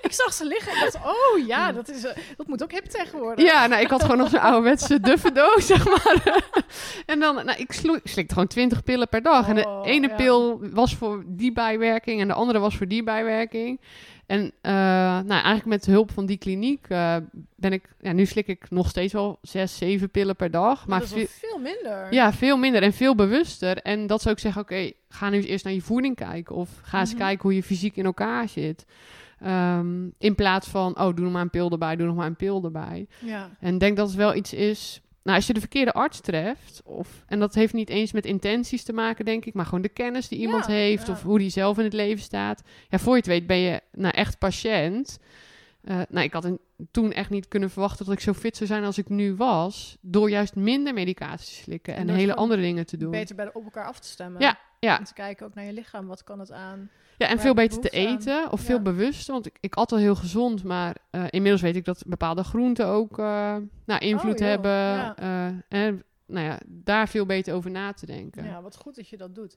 Ik, zag ze liggen en dacht, oh ja, dat, is, eh, dat moet ook hip tegenwoordig. Ja, nou, ik had gewoon nog zo'n *laughs* ouderwetse duffe doos, zeg maar. *laughs* en dan, nou, ik, slikte gewoon twintig pillen per dag. en de Oh, ene ja. pil was voor die bijwerking en de andere was voor die bijwerking. En eh, nou, eigenlijk met hulp van die kliniek eh, ben ik... Ja, nu slik ik nog steeds wel zes, zeven pillen per dag. maar dat is veel- veel minder. Ja, veel minder en veel bewuster. En dat zou ik zeggen, oké, ga nu eens eerst naar je voeding kijken. Of ga eens Mhm. kijken hoe je fysiek in elkaar zit. Ehm, in plaats van, oh, doe nog maar een pil erbij, doe nog maar een pil erbij. Ja. En denk dat het wel iets is... Nou, als je de verkeerde arts treft, of, en dat heeft niet eens met intenties te maken, denk ik, maar gewoon de kennis die iemand Ja, heeft, ja. of hoe die zelf in het leven staat. Ja, voor je het weet ben je nou echt patiënt. Eh, nou, ik had een- toen echt niet kunnen verwachten dat ik zo fit zou zijn als ik nu was, door juist minder medicatie te slikken En hele andere dingen te doen. Beter bij de, op elkaar af te stemmen. Ja, ja. En te kijken ook naar je lichaam. Wat kan het aan? Ja, en veel beter te aan? eten of Ja. veel bewuster. Want ik, ik at al heel gezond, maar eh, inmiddels weet ik dat bepaalde groenten ook eh, nou, invloed Oh, joh, hebben. ja. eh, en nou ja, daar veel beter over na te denken. Ja, wat goed dat je dat doet.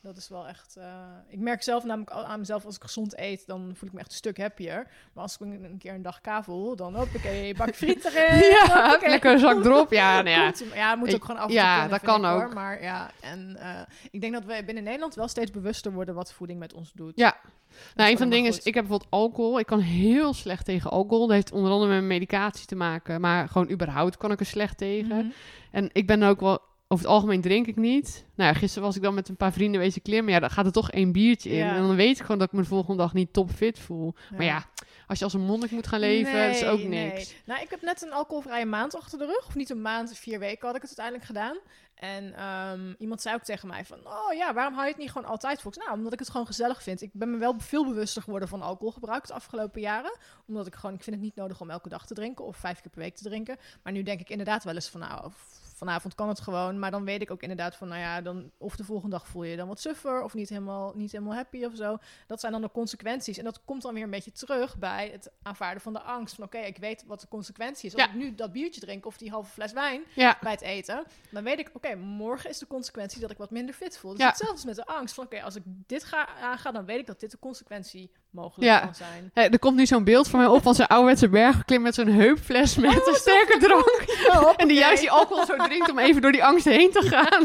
Dat is wel echt... eh, ik merk zelf namelijk aan mezelf, als ik gezond eet, dan voel ik me echt een stuk happier. Maar als ik een, keer een dag kavel, dan hoppakee, *laughs* bak friet erin. Ja, hoppakee. lekker een zak. Ja, *laughs* nou ja. Ja, moet ook gewoon af Ja, kunnen, dat kan ik, hoor. ook. Maar ja, en eh, ik denk dat we binnen Nederland wel steeds bewuster worden wat voeding met ons doet. Ja. Dat Nou, een van de dingen is, ik heb bijvoorbeeld alcohol. Ik kan heel slecht tegen alcohol. Dat heeft onder andere met medicatie te maken. Maar gewoon überhaupt kan ik er slecht tegen. Mhm. En ik ben ook wel... Over het algemeen drink ik niet. Nou ja, gisteren was ik dan met een paar vrienden wezen klimmen. Ja, dan gaat er toch één biertje in. Ja. En dan weet ik gewoon dat ik me de volgende dag niet topfit voel. Maar ja, als je als een monnik moet gaan leven, dat is ook niks. nee. Nou, ik heb net een alcoholvrije maand achter de rug. Of niet een maand, vier weken had ik het uiteindelijk gedaan. En ehm, iemand zei ook tegen mij van... Oh ja, waarom hou je het niet gewoon altijd vol? Nou, omdat ik het gewoon gezellig vind. Ik ben me wel veel bewuster geworden van alcoholgebruik de afgelopen jaren. Omdat ik gewoon... Ik vind het niet nodig om elke dag te drinken. Of vijf keer per week te drinken. Maar nu denk ik inderdaad wel eens van... Nou, vanavond kan het gewoon. Maar dan weet ik ook inderdaad van... Nou ja, dan, of de volgende dag voel je je dan wat suffer. Of niet helemaal, niet helemaal happy of zo. Dat zijn dan de consequenties. En dat komt dan weer een beetje terug bij het aanvaarden van de angst. Van oké, ik weet wat de consequentie is. Als Ja. ik nu dat biertje drink of die halve fles wijn Ja, bij het eten, dan weet ik, oké, morgen is de consequentie dat ik wat minder fit voel. Dus Ja. hetzelfde is met de angst. Van oké, als ik dit ga aanga, dan weet ik dat dit de consequentie mogelijk Ja. kan zijn. Er komt nu zo'n beeld van mij op van zo'n ouderwetse bergklim met zo'n heupfles met Oh, een sterke drank. Oh, En die juist die alcohol zo drinkt om even door die angst heen te gaan.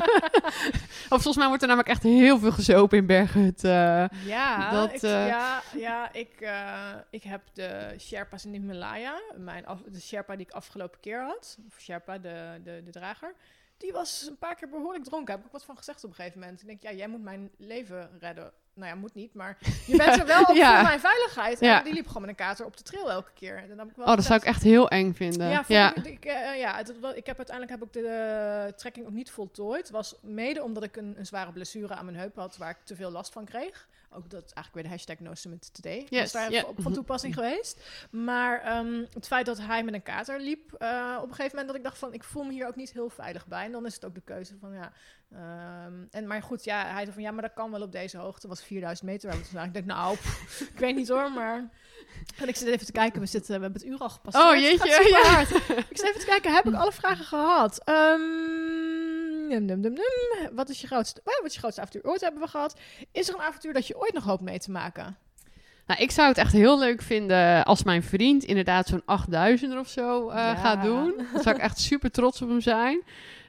*laughs* of volgens mij wordt er namelijk echt heel veel gezopen in Berghut. eh. Ja, Dat, ik, eh, ja, ja ik, eh, ik heb de Sherpa's in de Himalaya, mijn af, de Sherpa die ik afgelopen keer had, of Sherpa, de, de, de drager, die was een paar keer behoorlijk dronken. Daar heb ik wat van gezegd op een gegeven moment. Ik denk, ja, jij moet mijn leven redden. Nou ja, moet niet, maar *laughs* je bent er wel op Ja. voor mijn veiligheid. En Ja. die liep gewoon met een kater op de trail elke keer. En dan heb ik wel Oh, dat zou ik echt heel eng vinden. ja, Ik, ik, eh, ja het, ik heb uiteindelijk heb ik de eh, trekking ook niet voltooid. Het was mede omdat ik een, een zware blessure aan mijn heup had, waar ik te veel last van kreeg. Ook dat is eigenlijk weer de hashtag No Summit Today. Yes, was daar op van toepassing geweest. Maar ehm, het feit dat hij met een kater liep, eh, op een gegeven moment dat ik dacht van, ik voel me hier ook niet heel veilig bij. En dan is het ook de keuze van, ja... ehm, en, maar goed, ja, hij zei van, ja, maar dat kan wel op deze hoogte. was 4000 meter. waar we toen. Ik denk, nou, pff, ik weet niet hoor, maar... En ik zit even te kijken, we, zitten, we hebben het uur al gepasseerd. Oh, jeetje, ja. Ik zit even te kijken, heb ik alle vragen gehad? Ehm, num, num, num, num. Wat is je grootste, wat is je grootste avontuur ooit hebben we gehad? Is er een avontuur dat je ooit nog hoopt mee te maken? Nou, ik zou het echt heel leuk vinden als mijn vriend inderdaad zo'n 8000 of zo Ja. gaat doen. Dan zou ik echt super trots op hem zijn.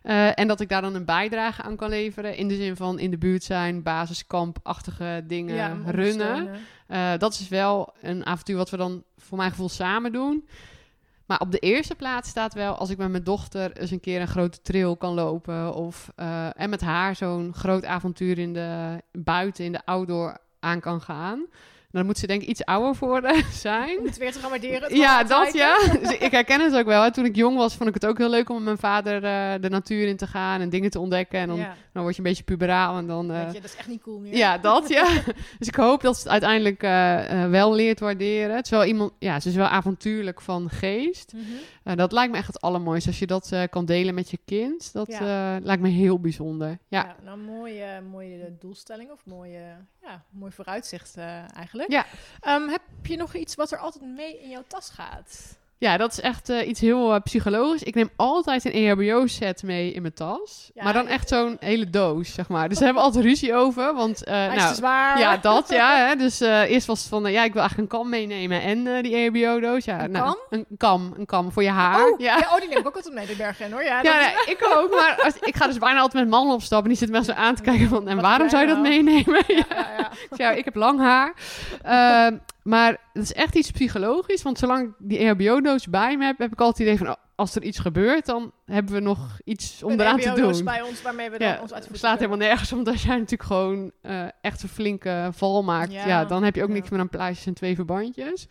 Eh, en dat ik daar dan een bijdrage aan kan leveren. In de zin van in de buurt zijn, basiskampachtige dingen runnen. Eh, dat is wel een avontuur wat we dan voor mijn gevoel samen doen. Maar op de eerste plaats staat wel als ik met mijn dochter eens een keer een grote trail kan lopen. Of, eh, en met haar zo'n groot avontuur in de buiten, in de outdoor aan kan gaan. Dan moet ze denk ik iets ouder voor eh, *laughs* zijn. Om het weer te gaan waarderen. Ja, dat ja. *laughs* Dus ik herken het ook wel. hè. Toen ik jong was, vond ik het ook heel leuk om met mijn vader eh, de natuur in te gaan en dingen te ontdekken. En dan, Ja, dan word je een beetje puberaal en dan... eh, je, dat is echt niet cool meer. ja, dat ja. *laughs* Dus ik hoop dat ze het uiteindelijk wel leert waarderen. Het is wel iemand, ja, ze is wel avontuurlijk van geest. Mhm. Dat lijkt me echt het allermooiste. Als je dat kan delen met je kind, dat Ja. lijkt me heel bijzonder. Ja. Ja, nou, mooie, mooie doelstelling of mooie, ja, mooi vooruitzicht eh, Ja. Ehm, heb je nog iets wat er altijd mee in jouw tas gaat? Ja, dat is echt eh, iets heel eh, psychologisch. Ik neem altijd een EHBO-set mee in mijn tas. Ja, maar dan echt zo'n hele doos, zeg maar. Dus daar hebben we altijd ruzie over. Want, eh, is nou, te zwaar. ja, dat ja. *laughs* Hè. Dus eerst was het van, ja, ik wil eigenlijk een kam meenemen en die EHBO-doos. Ja, Een nou, kam? Een kam, een kam voor je haar. Oh, ja. ja. oh, die neem ik ook altijd mee de bergen in hoor. Ja, Ja, nee, ik ook. Maar als, ik ga dus bijna altijd met mannen opstappen. En die zitten me zo aan te kijken van... En Wat waarom zou je dat meenemen? ja. ja. *laughs* Ik zei, ja, ik heb lang haar. Maar het is echt iets psychologisch. Want zolang ik die E EHBO-doos bij me heb... heb ik altijd het idee van... oh, als er iets gebeurt, dan hebben we nog iets om Een eraan te EBO-doos doen. bij ons waarmee we dan Ja, ons uit de het slaat helemaal nergens om. Als jij natuurlijk gewoon eh, echt een flinke val maakt... Ja, Ja, dan heb je ook ja. niks meer aan plaatjes en twee verbandjes.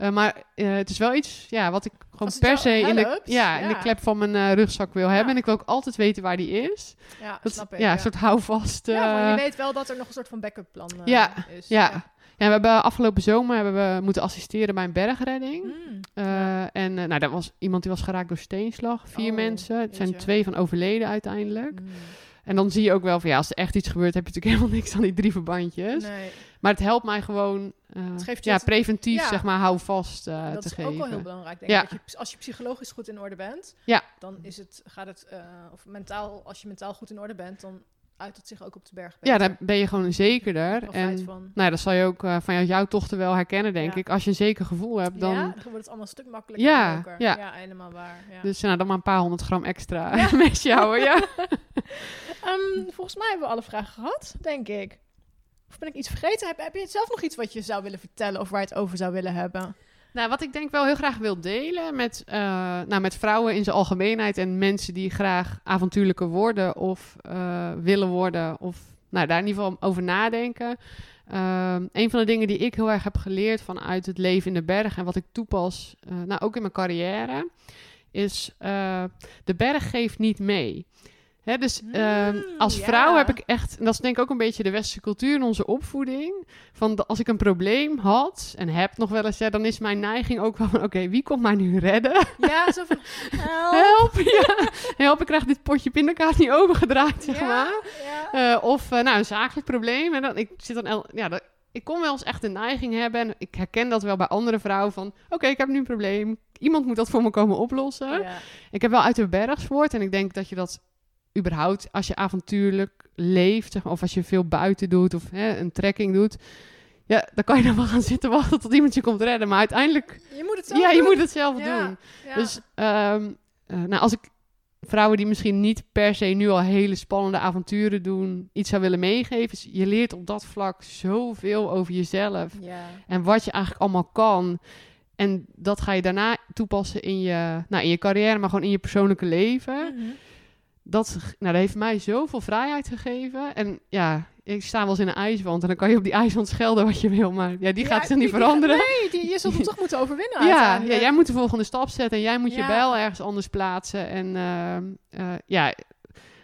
Eh, maar eh, het is wel iets ja, wat ik gewoon per se in de, ja, in de klep van mijn eh, rugzak wil hebben. En ik wil ook altijd weten waar die is. Ja, Dat, snap ik. ja, een soort houvast. Ja, je weet wel dat er nog een soort van backup plan Ja, is. ja. Ja, we hebben afgelopen zomer hebben we moeten assisteren bij een bergredding. Mm. En eh, nou, dat was iemand die was geraakt door steenslag. Vier Oh, mensen. Het zijn twee van overleden uiteindelijk. Mm. En dan zie je ook wel van ja, als er echt iets gebeurt, heb je natuurlijk *laughs* helemaal niks aan die drie verbandjes. Nee, Maar het helpt mij gewoon eh, Het ja, het- preventief, ja. zeg maar, hou vast eh, dat te is geven. ook wel heel belangrijk. Denk Ja. ik. Dat je, als je psychologisch goed in orde bent, Ja. dan is het, gaat het, eh, of mentaal, als je mentaal goed in orde bent, dan uit het zich ook op de berg. ja, dan ben je gewoon zekerder. En van. nou, ja, dat zal je ook eh, van jou- jouw dochter wel herkennen, denk Ja. ik. Als je een zeker gevoel hebt, dan... Ja, dan wordt het allemaal een stuk makkelijker. Ja, ja. ja, helemaal waar. Ja. Dus nou, dan maar een paar honderd gram extra *laughs* met jou, ja. *laughs* Ehm, volgens mij hebben we alle vragen gehad, denk ik. Of ben ik iets vergeten? Heb, heb je zelf nog iets wat je zou willen vertellen of waar je het over zou willen hebben? Nou, wat ik denk wel heel graag wil delen met, eh, nou, met vrouwen in zijn algemeenheid en mensen die graag avontuurlijker worden of eh, willen worden of nou, daar in ieder geval over nadenken. Ehm, een van de dingen die ik heel erg heb geleerd vanuit het leven in de berg en wat ik toepas, eh, nou ook in mijn carrière, is de berg geeft niet mee. Hè, dus ehm, Mm, als ja. vrouw heb ik echt, en dat is denk ik ook een beetje de westerse cultuur in onze opvoeding, van de- als ik een probleem had en heb nog wel eens, ja, dan is mijn neiging ook wel van, oké, wie komt mij nu redden? Ja, zo van, *laughs* help. Help, ja. Help, ik krijg dit potje pindakaas niet overgedraaid, zeg maar. ja. Eh, of eh, nou, een zakelijk probleem. En dan, ik zit dan, el- ja, dat, ik kon wel eens echt de neiging hebben, en ik herken dat wel bij andere vrouwen, van, oké, ik heb nu een probleem. Iemand moet dat voor me komen oplossen. Ja. Ik heb wel uit de bergsport en ik denk dat je dat überhaupt als je avontuurlijk leeft, zeg maar, of als je veel buiten doet of hè, een trekking doet, ja, dan kan je dan wel gaan zitten wachten tot iemand je komt redden. Maar uiteindelijk, Je moet het zelf ja, je doen. moet het zelf Ja, doen. ja. Dus, ehm, eh, nou, als ik vrouwen die misschien niet per se nu al hele spannende avonturen doen, iets zou willen meegeven, je leert op dat vlak zoveel over jezelf ja. en wat je eigenlijk allemaal kan. En dat ga je daarna toepassen in je, nou, in je carrière, maar gewoon in je persoonlijke leven. Mhm. Dat, nou, dat heeft mij zoveel vrijheid gegeven. En ja, ik sta wel eens in een ijswand en dan kan je op die ijswand schelden wat je wil. Maar ja, die gaat zich niet veranderen. Nee, die, je zult hem toch moeten overwinnen Ja, jij moet de volgende stap zetten en jij moet je bijl ergens anders plaatsen. En ehm, eh, ja,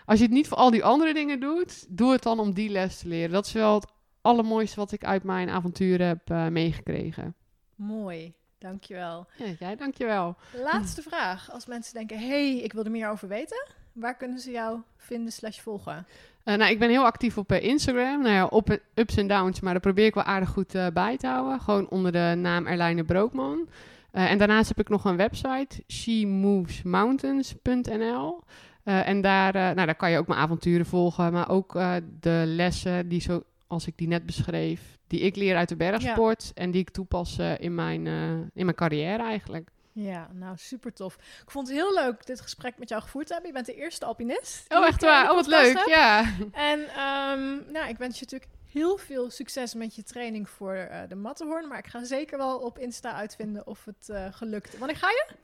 als je het niet voor al die andere dingen doet, doe het dan om die les te leren. Dat is wel het allermooiste wat ik uit mijn avonturen heb eh, meegekregen. Mooi, dankjewel. Ja, jij, dankjewel. Laatste vraag. Als mensen denken, hey, ik wil er meer over weten. Waar kunnen ze jou vinden slash volgen? Eh, nou, ik ben heel actief op eh, Instagram. Nou ja, op ups en downs, maar daar probeer ik wel aardig goed eh, bij te houden. Gewoon onder de naam Erlijne Brookman. Eh, en daarnaast heb ik nog een website, shemovesmountains.nl. Eh, en daar, eh, nou, daar kan je ook mijn avonturen volgen, maar ook eh, de lessen die zo, als ik die net beschreef, die ik leer uit de bergsport en die ik toepas eh, in, mijn, eh, in mijn carrière eigenlijk. Ja, nou super tof. Ik vond het heel leuk dit gesprek met jou gevoerd te hebben. Je bent de eerste alpinist. Oh, echt eh, waar? Oh, wat leuk. heb. Ja. En ehm, nou, ik wens je natuurlijk heel veel succes met je training voor eh, de Matterhorn. Maar ik ga zeker wel op Insta uitvinden of het eh, gelukt. Wanneer ga je?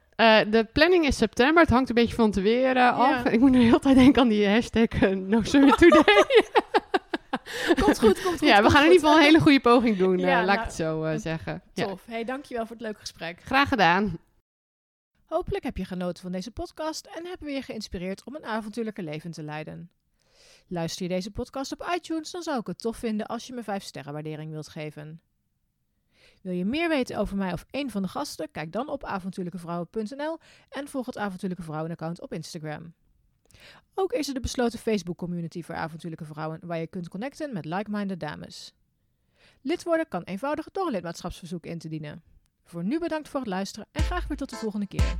De planning is september. Het hangt een beetje van het weer af. Ja. Ik moet nu de hele tijd denken aan die hashtag eh, No Today. *laughs* Komt goed, komt goed. ja, we gaan in ieder geval een hele goede poging doen. Ja, laat nou, ik het zo zeggen. Ja. Tof. Hey, dankjewel voor het leuke gesprek. Graag gedaan. Hopelijk heb je genoten van deze podcast en we je geïnspireerd om een avontuurlijke leven te leiden. Luister je deze podcast op iTunes, dan zou ik het tof vinden als je me 5 sterren waardering wilt geven. Wil je meer weten over mij of een van de gasten? Kijk dan op avontuurlijkevrouwen.nl en volg het Avontuurlijke Vrouwen account op Instagram. Ook is er de besloten Facebook community voor avontuurlijke vrouwen waar je kunt connecten met like-minded dames. Lid worden kan eenvoudig door een lidmaatschapsverzoek in te dienen. Voor nu bedankt voor het luisteren en graag weer tot de volgende keer.